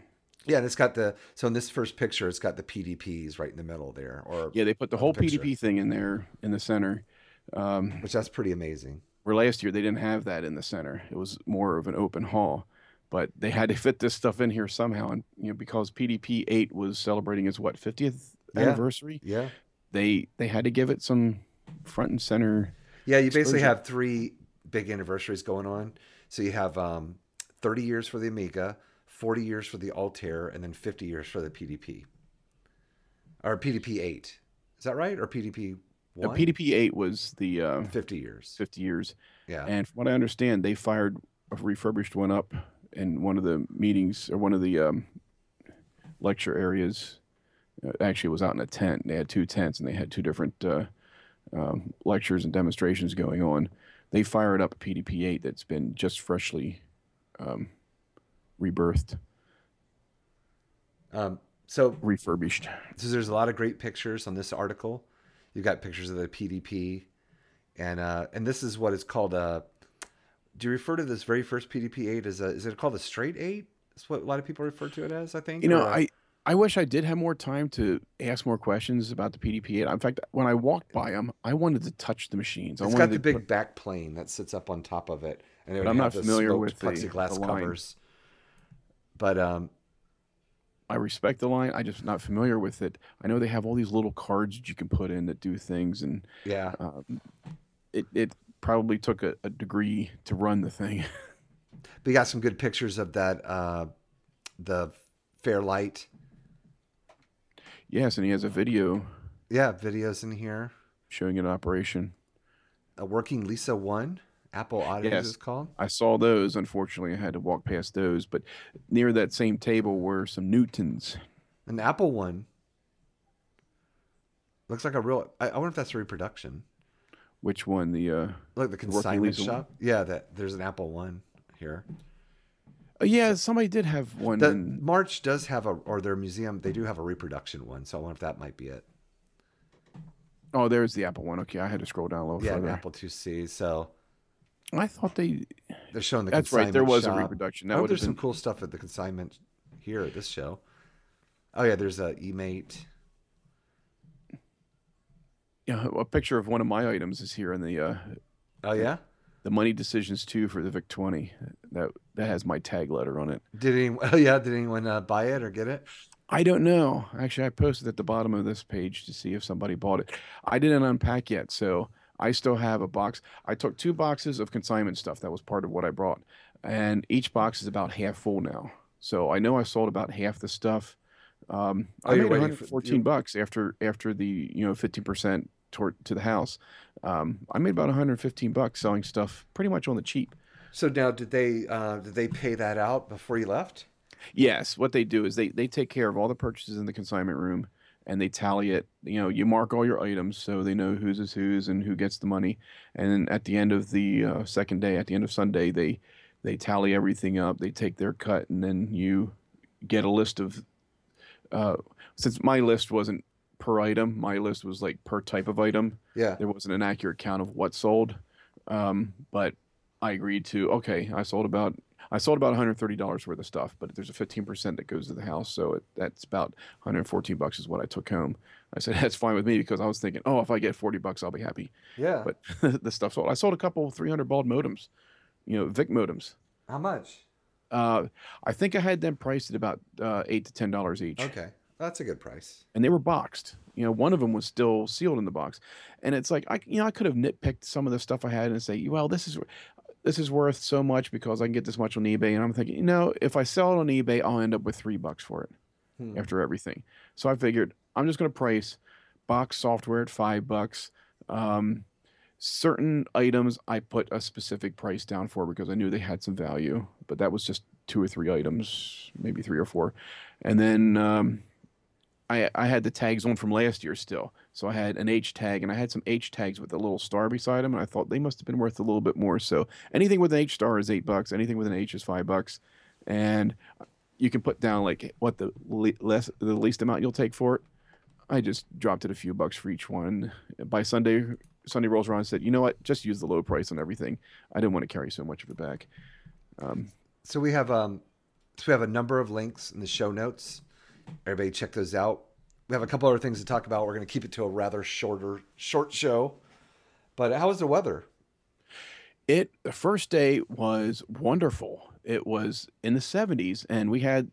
Yeah, and it's got the so in this first picture, it's got the PDPs right in the middle there, or Yeah, they put the whole picture, PDP thing in there in the center. Um, which that's pretty amazing. Where last year they didn't have that in the center. It was more of an open hall, but they had to fit this stuff in here somehow. And you know, because PDP eight was celebrating its what fiftieth Yeah. anniversary, Yeah, they they had to give it some front and center. yeah. You basically Exposure. have three big anniversaries going on. So you have um, 30 years for the Amiga, 40 years for the Altair, and then 50 years for the PDP, or PDP eight. Is that right? Or PDP One? PDP eight was the uh, 50 years. fifty years, Yeah. and from what I understand, they fired a refurbished one up in one of the meetings or one of the um, lecture areas. Uh, actually, it was out in a tent. They had two tents, and they had two different uh, um, lectures and demonstrations going on. They fired up a PDP-8 that's been just freshly um, rebirthed, Um, so refurbished. So there's a lot of great pictures on this article. You've got pictures of the PDP, and uh, and this is what is called a. Do you refer to this very first PDP eight as a? Is it called a straight eight? That's what a lot of people refer to it as. I think. You know, or I I wish I did have more time to ask more questions about the PDP-8. In fact, when I walked by them, I wanted to touch the machines. I It's wanted got the big back plane that sits up on top of it, and it would I'm have not familiar with the- plexiglass the line. covers. But um, I respect the line. I just not familiar with it. I know they have all these little cards that you can put in that do things, and yeah, um, it it probably took a, a degree to run the thing. *laughs* we got some good pictures of that. Uh, the Fairlight, yes, and he has a video yeah, videos in here. showing an operation. A working Lisa One, Apple Audio Yes. is called. I saw those. Unfortunately, I had to walk past those. But near that same table were some Newtons. An Apple one. Looks like a real. I, I wonder if that's a reproduction. Which one? The uh, Look, the consignment Lisa one? shop. Yeah, that there's an Apple one here. oh, yeah, somebody did have one. The in- March does have a, or their museum, they do have a reproduction one. So I wonder if that might be it. oh, there's the Apple one. Okay, I had to scroll down a little Yeah, an further. Apple IIc. So I thought they. they're showing the. Consignment. That's right. There consignment was a reproduction. That oh, would have there's some cool stuff at the consignment here at this show. Oh yeah, there's a eMate. Yeah, a picture of one of my items is here in the uh, Oh yeah. the money decisions too for the Vic 20. That that has my tag letter on it. Did anyone? *laughs* Oh yeah. Did anyone uh, buy it or get it? I don't know. Actually, I posted at the bottom of this page to see if somebody bought it. I didn't unpack yet, so I still have a box. I took two boxes of consignment stuff. That was part of what I brought, and each box is about half full now. So I know I sold about half the stuff. Um, Oh, I made waiting for- 114 bucks after after the you know 15 percent toward to the house. Um, I made about 115 bucks selling stuff pretty much on the cheap. So now, did they uh, did they pay that out before you left? Yes, what they do is they they take care of all the purchases in the consignment room and they tally it. You know, you mark all your items so they know whose is whose and who gets the money. And then at the end of the uh, second day, at the end of Sunday, they they tally everything up. They take their cut, and then you get a list of. Uh, since my list wasn't per item, my list was like per type of item. Yeah. There wasn't an accurate count of what sold, um, but I agreed to. Okay, I sold about I sold about $130 worth of stuff, but there's a 15% that goes to the house, so it, that's about 114 bucks is what I took home. I said *laughs* that's fine with me because I was thinking, oh, if I get 40 bucks, I'll be happy. Yeah. But *laughs* the stuff sold. I sold a couple 300 baud modems, you know, Vic modems. How much? Uh, I think I had them priced at about uh, eight to ten dollars each. Okay, that's a good price. and they were boxed. You know, one of them was still sealed in the box, and it's like I, you know, I could have nitpicked some of the stuff I had and say, well, this is this is worth so much because I can get this much on eBay, and I'm thinking, you know, if I sell it on eBay, I'll end up with three bucks for it Hmm. after everything. So I figured I'm just going to price box software at five bucks. Um, certain items I put a specific price down for because I knew they had some value, but that was just two or three items, maybe three or four. And then um, I I had the tags on from last year still, so I had an H tag and I had some H tags with a little star beside them, and I thought they must have been worth a little bit more. So anything with an H star is eight bucks. Anything with an H is five bucks, and you can put down like what the le- less the least amount you'll take for it. I just dropped it a few bucks for each one. By Sunday, Sunday rolls around and said, you know what, just use the low price on everything. I didn't want to carry so much of it back. Um, So we have um, so we have a number of links in the show notes. Everybody check those out. We have a couple other things to talk about. We're going to keep it to a rather shorter, short show. But how was the weather? It the first day was wonderful. It was in the 70s, and we had.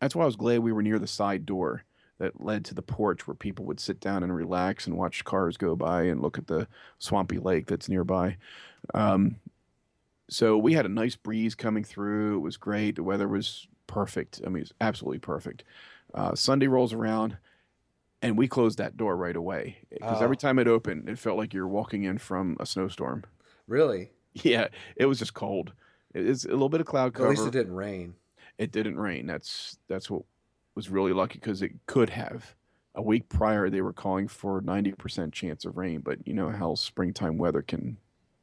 That's why I was glad we were near the side door that led to the porch where people would sit down and relax and watch cars go by and look at the swampy lake that's nearby. Um, so we had a nice breeze coming through. It was great. The weather was perfect. I mean, it's absolutely perfect. Uh, Sunday rolls around, and we closed that door right away because Oh. every time it opened, it felt like you're walking in from a snowstorm. Really? Yeah, it was just cold. It's a little bit of cloud cover. At least it didn't rain. It didn't rain. That's that's what was really lucky because it could have. A week prior, they were calling for ninety percent chance of rain, but you know how springtime weather can,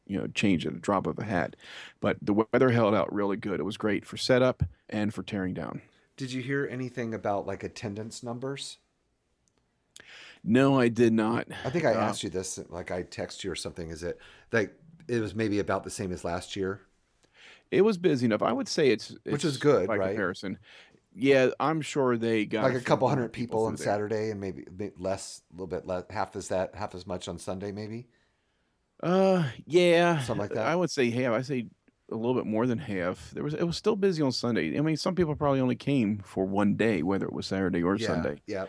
you know, change at a drop of a hat. But the weather held out really good. It was great for setup and for tearing down. Did you hear anything about like attendance numbers? No, I did not. I think I Uh, asked you this, like I text you or something. Is it like it was maybe about the same as last year? It was busy enough. I would say it's, Which is good, by right? comparison. Yeah, I'm sure they got Like a couple hundred people through on there. Saturday, and maybe less, a little bit less, half as that, half as much on Sunday, maybe. Uh, yeah, Something like that? I would say half. I say a little bit more than half. There was it was still busy on Sunday. I mean, some people probably only came for one day, whether it was Saturday or yeah, Sunday. Yeah.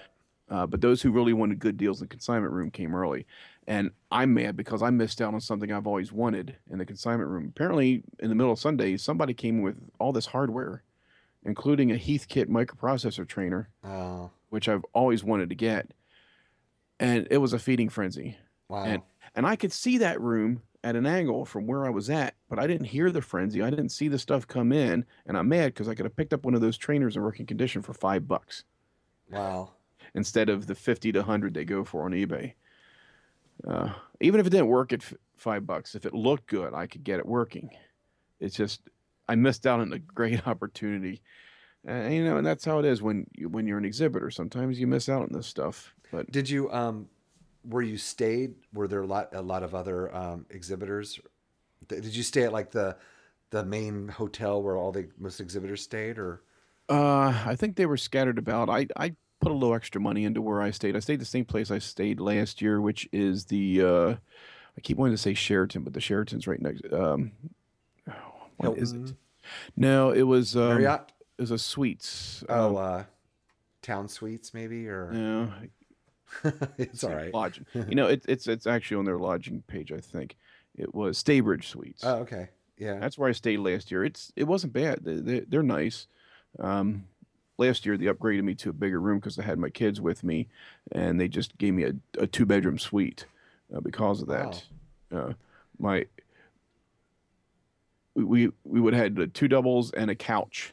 Uh, but those who really wanted good deals in the consignment room came early, and I'm mad because I missed out on something I've always wanted in the consignment room. Apparently, in the middle of Sunday, somebody came with all this hardware, including a Heathkit microprocessor trainer, Oh, which I've always wanted to get, and it was a feeding frenzy. wow. And and I could see that room at an angle from where I was at, but I didn't hear the frenzy. I didn't see the stuff come in, and I'm mad because I could have picked up one of those trainers in working condition for five bucks wow. Instead of the fifty to hundred they go for on eBay. Uh, even if it didn't work at f- five bucks, if it looked good, I could get it working. It's just I missed out on a great *laughs* opportunity. Uh, you know, and that's how it is when you, when you're an exhibitor. Sometimes you miss out on this stuff. But Did you um, where you stayed? Were there a lot, a lot of other um, exhibitors? Did you stay at like the, the main hotel where all the most exhibitors stayed, or? Uh, I think they were scattered about. I I put a little extra money into where I stayed. I stayed the same place I stayed last year, which is the uh, I keep wanting to say Sheraton, but the Sheraton's right next. Um, oh, *sighs* what is it? No, it was um, Marriott? It was a Suites. Oh, um, uh, Town Suites maybe, or no, *laughs* it's all right. lodging. *laughs* you know, it, it's it's actually on their lodging page. I think it was Staybridge Suites. Oh, okay. Yeah. That's where I stayed last year. It's it wasn't bad. They, they, they're nice. Um, last year they upgraded me to a bigger room because I had my kids with me, and they just gave me a, a two bedroom suite. uh, because of that. Uh, my we we, we would have had uh, two doubles and a couch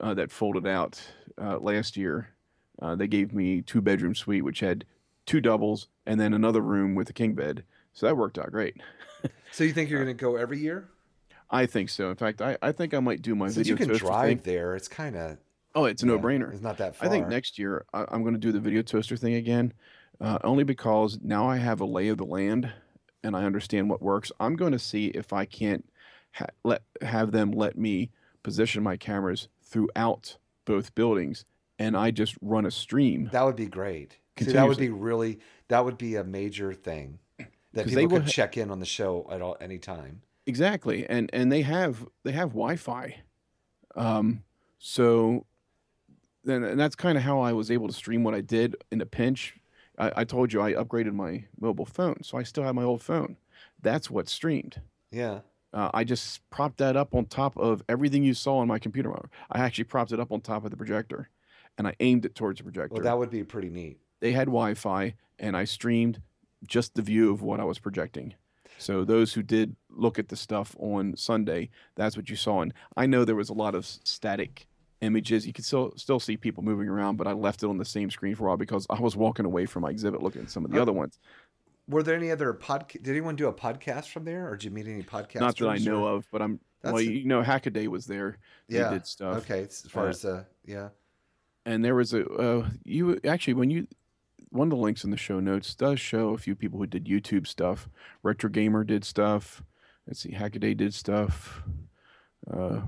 uh, that folded out uh, last year. Uh, they gave me two bedroom suite which had two doubles and then another room with a king bed. So that worked out great. So you think *laughs* you're going to go every year? I think so. In fact, I, I think I might do my Since video you can drive thing. there, it's kind of Oh, it's a no brainer. It's not that far. I think next year I, I'm going to do the video toaster thing again, uh, only because now I have a lay of the land and I understand what works. I'm going to see if I can't ha- let have them let me position my cameras throughout both buildings, and I just run a stream. That would be great. See, that would be really that would be a major thing that people could ha- check in on the show at all any time. Exactly, and and they have they have Wi-Fi, um, so then and that's kind of how I was able to stream what I did in a pinch. I, I told you I upgraded my mobile phone, so I still have my old phone. That's what streamed. Yeah. Uh, I just propped that up on top of everything you saw on my computer. I actually propped it up on top of the projector, and I aimed it towards the projector. Well, that would be pretty neat. they had Wi-Fi, and I streamed just the view of what I was projecting. So those who did look at the stuff on Sunday, that's what you saw. And I know there was a lot of static images. You could still still see people moving around, but I left it on the same screen for a while because I was walking away from my exhibit looking at some of the Oh, other ones. Were there any other pod? Did anyone do a podcast from there, or did you meet any podcasters? Not that I know or- of, but I'm well, That's- you know, Hackaday was there. They Yeah. did stuff. Okay, as far Uh, as uh, yeah. and there was a uh, you actually when you one of the links in the show notes does show a few people who did YouTube stuff. Retro Gamer did stuff. Let's see, Hackaday did stuff. Uh,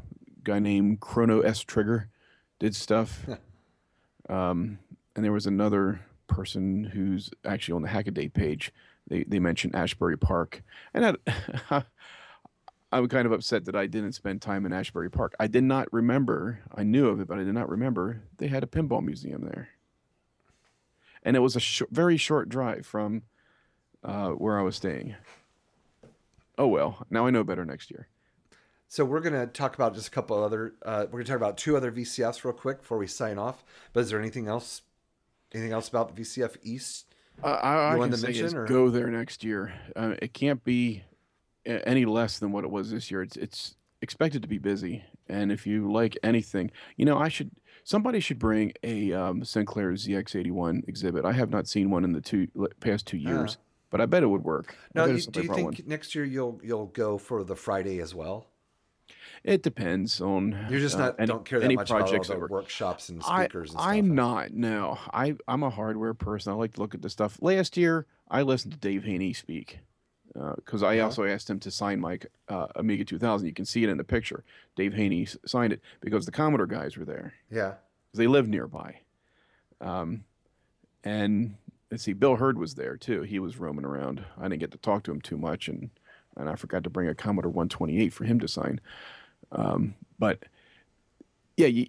guy named Chrono S Trigger did stuff. *laughs* um, and there was another person who's actually on the Hackaday page. They they mentioned Asbury Park, and I, *laughs* I'm kind of upset that I didn't spend time in Asbury Park. I did not remember. I knew of it, but I did not remember they had a pinball museum there. And it was a sh- very short drive from uh, where I was staying. Oh well, now I know better next year. So we're gonna talk about just a couple other. Uh, we're gonna talk about two other VCFs real quick before we sign off. But is there anything else? Anything else about VCF East? Uh, I, I can to say mention, is or- go there next year. Uh, it can't be any less than what it was this year. It's it's expected to be busy, and if you like anything, you know, I should somebody should bring a um, Sinclair ZX81 exhibit. I have not seen one in the two past two years, but I bet it would work. I No, you, do you think one. next year you'll you'll go for the Friday as well? It depends on? You're just uh, not any- don't care that any much about all projects the workshops and I, speakers and stuff. I'm not. No, I I'm a hardware person. I like to look at the stuff. Last year, I listened to Dave Haynie speak because I Yeah. also asked him to sign my uh, Amiga 2000. You can see it in the picture. Dave Haynie signed it because the Commodore guys were there. Yeah. They live nearby. Um, and let's see, Bil Herd was there too. He was roaming around. I didn't get to talk to him too much, and and I forgot to bring a Commodore 128 for him to sign. Um, but yeah, you,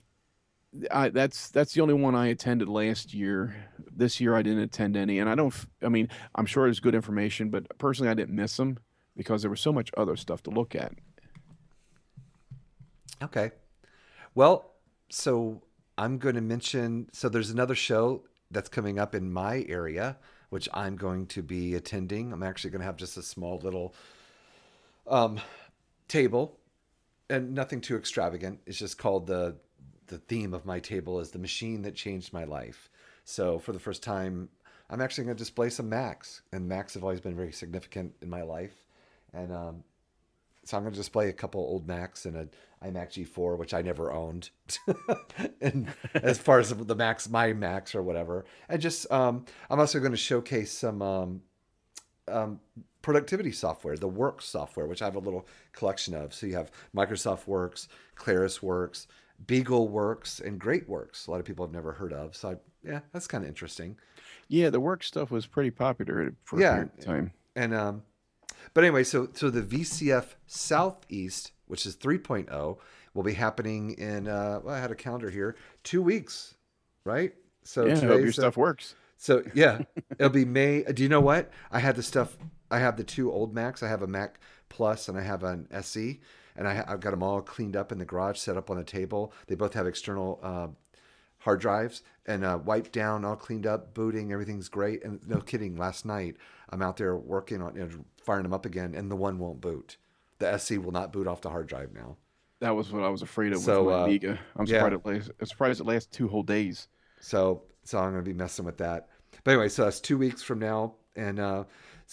I, that's that's the only one I attended last year. This year I didn't attend any, and I don't. I mean, I'm sure it's good information, but personally I didn't miss them because there was so much other stuff to look at. Okay. Well, so I'm going to mention. So there's another show that's coming up in my area, which I'm going to be attending. I'm actually going to have just a small little um, table, and nothing too extravagant. It's just called the the theme of my table is the machine that changed my life. So for the first time, I'm actually going to display some Macs, and Macs have always been very significant in my life, and um, so I'm going to display a couple old Macs and a iMac G4, which I never owned, *laughs* and as far as the Macs, my Macs or whatever, and just um, I'm also going to showcase some um, um, productivity software, the Works software, which I have a little collection of. So you have Microsoft Works, Claris Works, Beagle Works, and Great Works. A lot of people have never heard of. So I, yeah, that's kind of interesting. Yeah, the work stuff was pretty popular for Yeah. a period of time. And um, but anyway, so so the VCF Southeast, which is 3.0, will be happening in. Uh, well, I had a calendar here, two weeks, right? So yeah, I hope your stuff works. So yeah, it'll be May. Do you know what? I had the stuff. I have the two old Macs. I have a Mac Plus and I have an SE, and I, I've got them all cleaned up in the garage, set up on a table. They both have external uh, hard drives and uh, wiped down, all cleaned up, booting, everything's great. And no kidding, last night I'm out there working on you know, firing them up again, and the one won't boot. The SE will not boot off the hard drive now. That was what I was afraid of So, with my uh, Amiga. I'm yeah. surprised it lasts. I'm surprised it lasts two whole days. So so I'm gonna be messing with that. But anyway, so that's two weeks from now, and uh,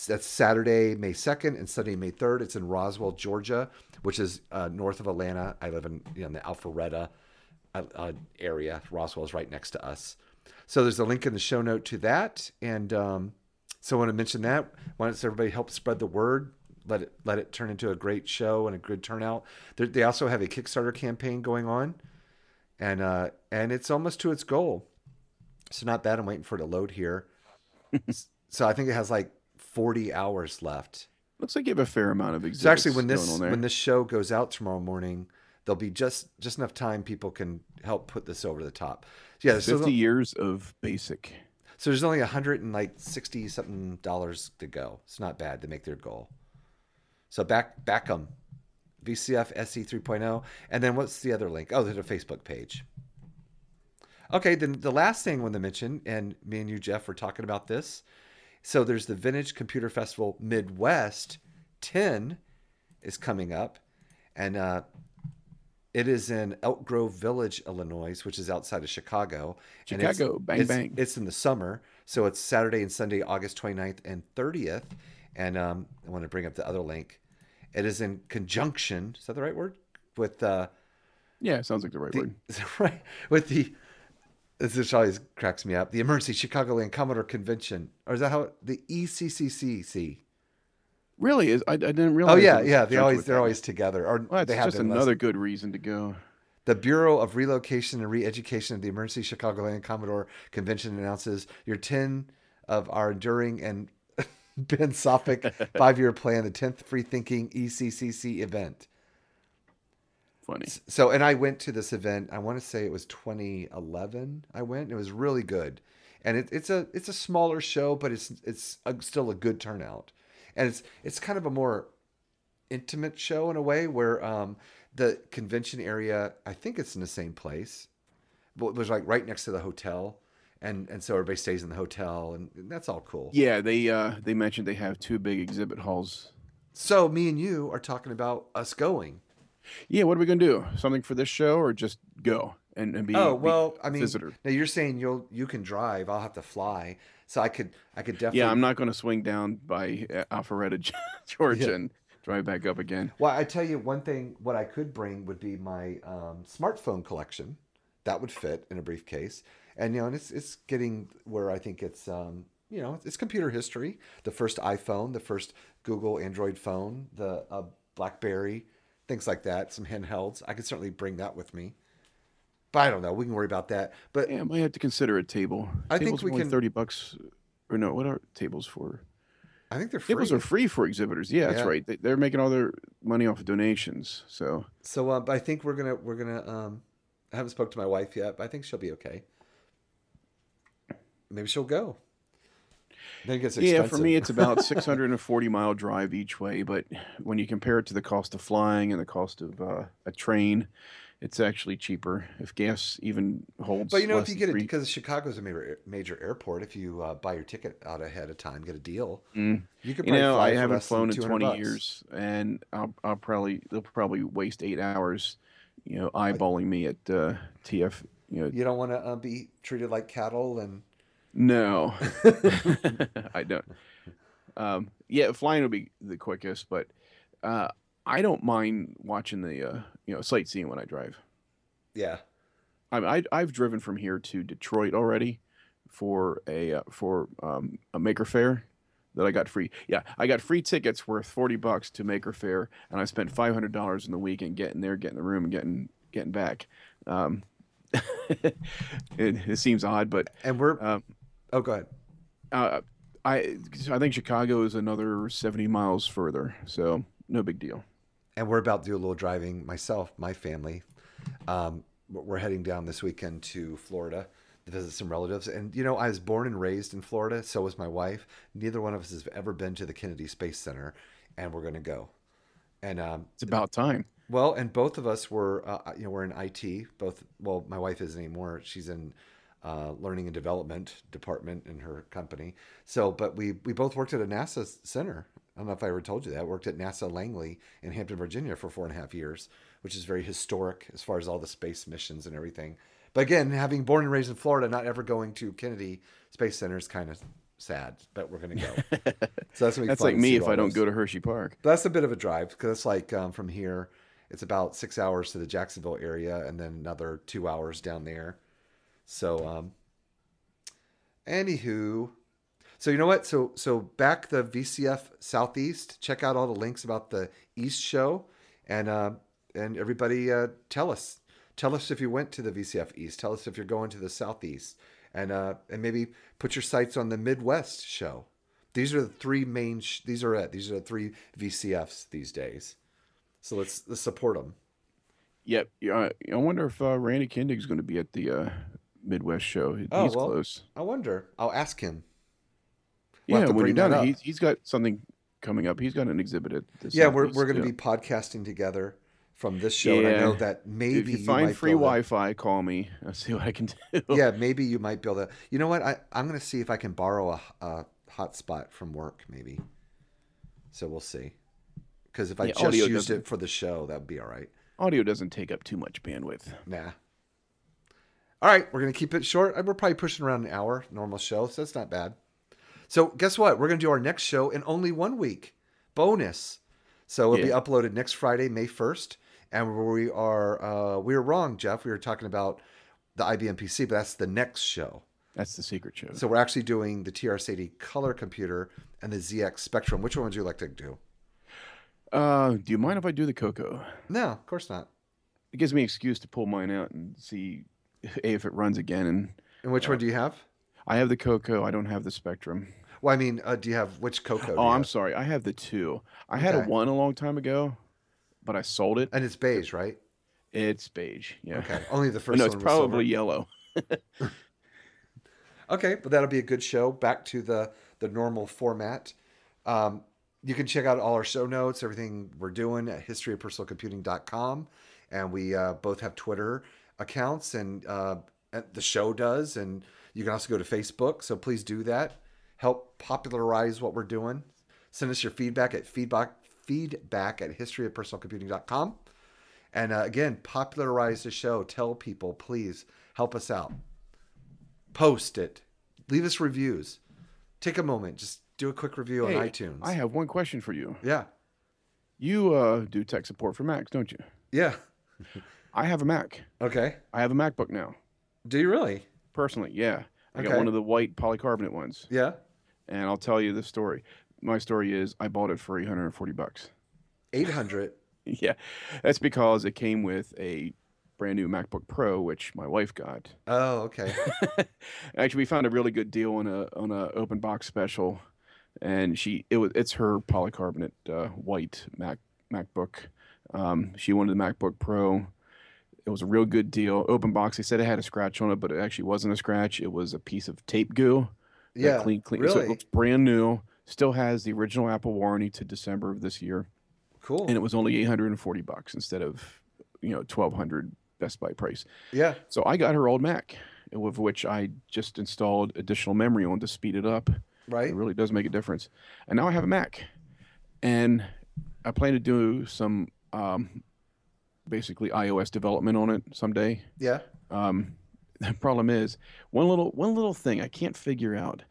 that's Saturday, May second, and Sunday, May third. It's in Roswell, Georgia, which is uh, north of Atlanta. I live in you know, in the Alpharetta uh, uh, area. Roswell is right next to us. So there's a link in the show note to that, and um, so I want to mention that. Why don't everybody help spread the word? Let it let it turn into a great show and a good turnout. They're, they also have a Kickstarter campaign going on, and uh, and it's almost to its goal. So not bad. I'm waiting for it to load here. *laughs* so I think it has like 40 hours left. Looks like you have a fair amount of exhibits So actually, when this when this show goes out tomorrow morning, there'll be just just enough time people can help put this over the top. Yeah, so, 50 years of basic. so there's only 100 and like 60 something dollars to go. It's not bad to make their goal. So back back them. VCF SE 3.0. And then what's the other link? Oh, there's a Facebook page. Okay, then the last thing I want to mention, and me and you, Jeff, were talking about this. So there's the Vintage Computer Festival Midwest 10 is coming up. And uh, it is in Elk Grove Village, Illinois, which is outside of Chicago. And it's- Chicago, bang, it's, bang. It's in the summer. So it's Saturday and Sunday, August 29th and 30th. And um, I want to bring up the other link. It is in conjunction, is that the right word? With uh, Yeah, sounds like the right the, word. *laughs* right? With the this is always cracks me up. The Emergency Chicagoland Commodore Convention, or is that how the ECCCC? Really? Is I, I didn't oh, realize. Oh yeah, yeah. They always they're that. always together, or Well, they have just been less- another good reason to go. The Bureau of Relocation and Re-Education of the Emergency Chicagoland Commodore Convention announces your 10 of our enduring and *laughs* Ben Sophic *laughs* five-year plan, the 10th Free Thinking ECCC event. Funny. So, and I went to this event. I want to say it was 2011. I went. And it was really good, and it, it's a it's a smaller show, but it's it's a, still a good turnout, and it's it's kind of a more intimate show in a way where um, the convention area. I think it's in the same place, but it was like right next to the hotel, and and so everybody stays in the hotel, and, and that's all cool. Yeah, they uh they mentioned they have two big exhibit halls. So me and you are talking about us going. Yeah, what are we gonna do? Something for this show or just go and, and be? Oh be well, a I mean, visitor. now you're saying you'll you can drive. I'll have to fly, so I could I could definitely. Yeah, I'm not gonna swing down by uh, Alpharetta, *laughs* Georgia, Yeah. and drive back up again. Well, I tell you one thing. What I could bring would be my um, smartphone collection. That would fit in a briefcase, and you know, and it's it's getting where I think it's um, you know it's computer history. The first iPhone, the first Google Android phone, the uh, BlackBerry, things like that. Some handhelds. I could certainly bring that with me. But I don't know. We can worry about that. But Yeah, I might have to consider a table. I think Tables we only can- thirty bucks, or no? What are tables for? I think they're free. Tables are free for exhibitors. Yeah, that's right. They, they're making all their money off of donations. So So uh, but I think we're gonna we're gonna um I haven't spoke to my wife yet, but I think she'll be okay. Maybe she'll go. Then it gets yeah, for me it's about *laughs* 640 mile drive each way. But when you compare it to the cost of flying and the cost of uh, a train, it's actually cheaper if gas even holds. But you know, if you get it three- because Chicago's a major major airport, if you uh, buy your ticket out ahead of time, get a deal. Mm. You could You know, I haven't flown in 20 bucks. years, and I'll, I'll probably they'll probably waste eight hours, you know, eyeballing me at uh, TF. You know, You don't want to uh, be treated like cattle, and no, *laughs* *laughs* I don't. Um, yeah, flying will be the quickest, but uh, I don't mind watching the uh, you know sightseeing when I drive. yeah, I, I I've driven from here to Detroit already for a uh, for um, a Maker Faire that I got free. Yeah, I got free tickets worth forty bucks to Maker Faire, and I spent five hundred dollars in the weekend getting there, getting the room, and getting getting back. Um, *laughs* it, it seems odd, but and we're um, oh, go ahead. uh, I I think Chicago is another seventy miles further, so no big deal. and we're about to do a little driving myself my family um, we're heading down this weekend to florida to visit some relatives and you know i was born and raised in florida so was my wife neither one of us has ever been to the kennedy space center and we're going to go and um, It's about time. Well, and both of us were, uh, you know, we're in IT. Both, well, my wife isn't anymore. She's in uh, learning and development department in her company. So, but we we both worked at a NASA center. I don't know if I ever told you that. I worked at NASA Langley in Hampton, Virginia for four and a half years, which is very historic as far as all the space missions and everything. But again, having born and raised in Florida, not ever going to Kennedy Space Center is kind of sad. But we're gonna go. *laughs* so that's That's like me if I don't those. go to Hershey Park. That's a bit of a drive because it's like um, from here, it's about six hours to the Jacksonville area, and then another two hours down there. So, um, anywho, so you know what? So so back the VCF Southeast. Check out all the links about the East show, and uh, and everybody uh, tell us tell us if you went to the VCF East. Tell us if you're going to the Southeast, and uh, and maybe put your sights on the Midwest show. These are the three main. Sh- these are it. These are the three VCFs these days. So let's let's support them. Yep. Yeah, I wonder if uh, Randy Kindig's going to be at the uh, Midwest show. Oh, He's well, close. I wonder. I'll ask him. We'll yeah, when you're bring that down, up. he's, he's got something coming up. He's got an exhibit at this. Yeah, we're we're going to be podcasting together from this show, and I know that maybe If you you find free to- Wi-Fi, call me. *laughs* I'll see what I can do. yeah, maybe you might be able to. You know what? I I'm going to see if I can borrow a, a hotspot from work, maybe. So we'll see. Because if I Yeah, just used it for the show, that would be all right. Audio doesn't take up too much bandwidth. Nah. All right, we're gonna keep it short. We're probably pushing around an hour, normal show, so that's not bad. So guess what? We're gonna do our next show in only one week, bonus. So it'll Yeah. be uploaded next Friday, May first, and we are uh, we were wrong, Jeff. We were talking about the IBM PC, but that's the next show. That's the secret show. So we're actually doing the TRS-80 color computer and the ZX Spectrum. Which one would you like to do? Uh, do you mind if I do the Coco? No, of course not. It gives me an excuse to pull mine out and see *laughs* if it runs again. And And which one do you have? I have the Coco. I don't have the Spectrum. Well, I mean, uh, do you have which Coco? Oh, I'm have? sorry. I have the two. I had a one a long time ago, but I sold it. And it's beige, right? It's beige. Yeah. Okay. Only the *laughs* first no, it's probably yellow. *laughs* Okay, but that'll be a good show. Back to the the normal format. Um, you can check out all our show notes, everything we're doing at historyofpersonalcomputing.com. And we uh, both have Twitter accounts, and uh, the show does. And you can also go to Facebook. So please do that. Help popularize what we're doing. Send us your feedback at feedback feedback at historyofpersonalcomputing.com. And uh, again, popularize the show. Tell people, please help us out post it, leave us reviews. Take a moment, just do a quick review Hey, on iTunes. I have one question for you. yeah, You uh, do tech support for Macs, don't you? yeah. *laughs* I have a Mac. Okay. I have a MacBook now. Do you really? Personally, yeah. I got one of the white polycarbonate ones, Yeah. and I'll tell you the story. My story is I bought it for 840 bucks. Eight hundred. *laughs* yeah, that's because it came with a brand new MacBook Pro, which my wife got. Oh, okay. *laughs* Actually, we found a really good deal on a on a open box special, and she it was it's her polycarbonate uh, white Mac MacBook. Um, she wanted the MacBook Pro. It was a real good deal. Open box. They said it had a scratch on it, but it actually wasn't a scratch. It was a piece of tape goo. Yeah. clean, clean. Really? So it looks brand new. Still has the original Apple warranty to December of this year, Cool. and it was only 840 bucks instead of you know 1200 Best Buy price. yeah. So I got her old Mac, with which I just installed additional memory on to speed it up. Right. It really does make a difference. And now I have a Mac, and I plan to do some um, basically iOS development on it someday. Yeah. Um, the *laughs* problem is one little one little thing I can't figure out.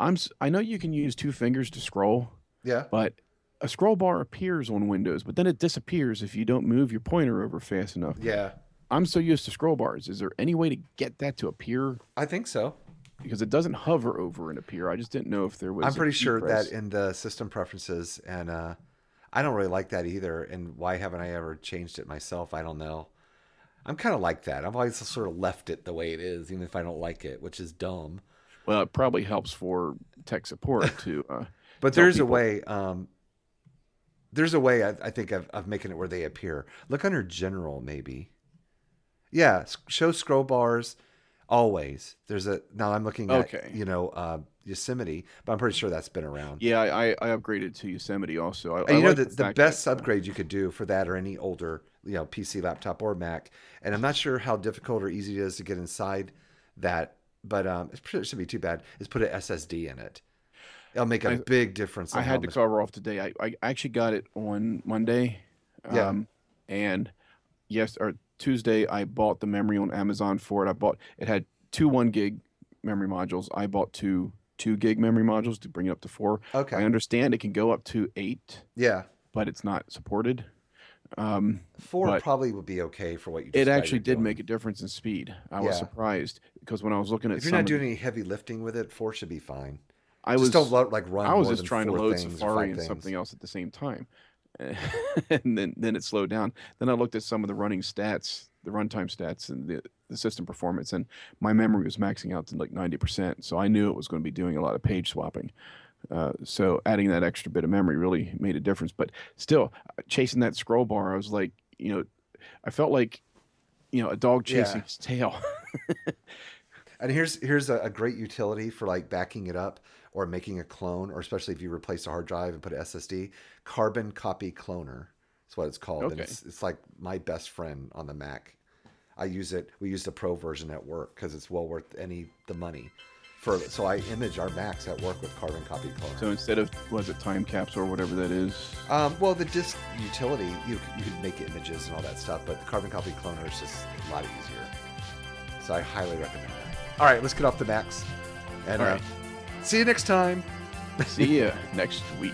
I'm I know you can use two fingers to scroll, Yeah. but a scroll bar appears on Windows, but then it disappears if you don't move your pointer over fast enough. Yeah. I'm so used to scroll bars. Is there any way to get that to appear? I think so. Because it doesn't hover over and appear. I just didn't know if there was. I'm pretty sure press. that in the system preferences, and uh, I don't really like that either. And why haven't I ever changed it myself? I don't know. I'm kind of like that. I've always sort of left it the way it is, even if I don't like it, which is dumb. Well, it probably helps for tech support to. Uh, *laughs* But there's a way. Um, there's a way. I, I think of, of making it where they appear. Look under general, maybe. Yeah, show scroll bars always. There's a now. I'm looking at Okay. you know uh, Yosemite, but I'm pretty sure that's been around. Yeah, I, I upgraded to Yosemite also. I, And I you know like the, the best uh, upgrade you could do for that or any older you know PC laptop or Mac, and I'm not sure how difficult or easy it is to get inside that, but um, it shouldn't be too bad. Is put an SSD in it. It'll make a I- big difference. I had to cover off today. I, I actually got it on Monday. Yeah. Um, and yes, or Tuesday, I bought the memory on Amazon for it. I bought it had two one gig memory modules. I bought two two gig memory modules to bring it up to four. Okay. I understand it can go up to eight, Yeah, but it's not supported. Um, four probably would be okay for what you. it actually did doing. make a difference in speed. I was surprised because when I was looking at If you're not doing any heavy lifting with it, four should be fine. I just was don't lo- like run. I was just trying to load Safari and things. something else at the same time, *laughs* and then then it slowed down. Then I looked at some of the running stats, the runtime stats, and the, the system performance, and my memory was maxing out to like ninety percent. So I knew it was going to be doing a lot of page swapping. Uh, so adding that extra bit of memory really made a difference. But still, chasing that scroll bar, I was like, you know, I felt like, you know, a dog chasing Yeah. his tail. *laughs* And here's here's a, a great utility for like backing it up or making a clone, or especially if you replace a hard drive and put an SSD. Carbon copy cloner. That's what it's called. And it's it's like my best friend on the Mac. I use it. We use the pro version at work because it's well worth any the money. For so I image our Macs at work with carbon copy cloner. so instead of was it time caps or whatever that is, Um, well, the disk utility, you, you could make images and all that stuff, but the carbon copy cloner is just a lot easier. So I highly recommend that. All right, let's get off the Macs. And All uh, see you next time. see you *laughs* next week.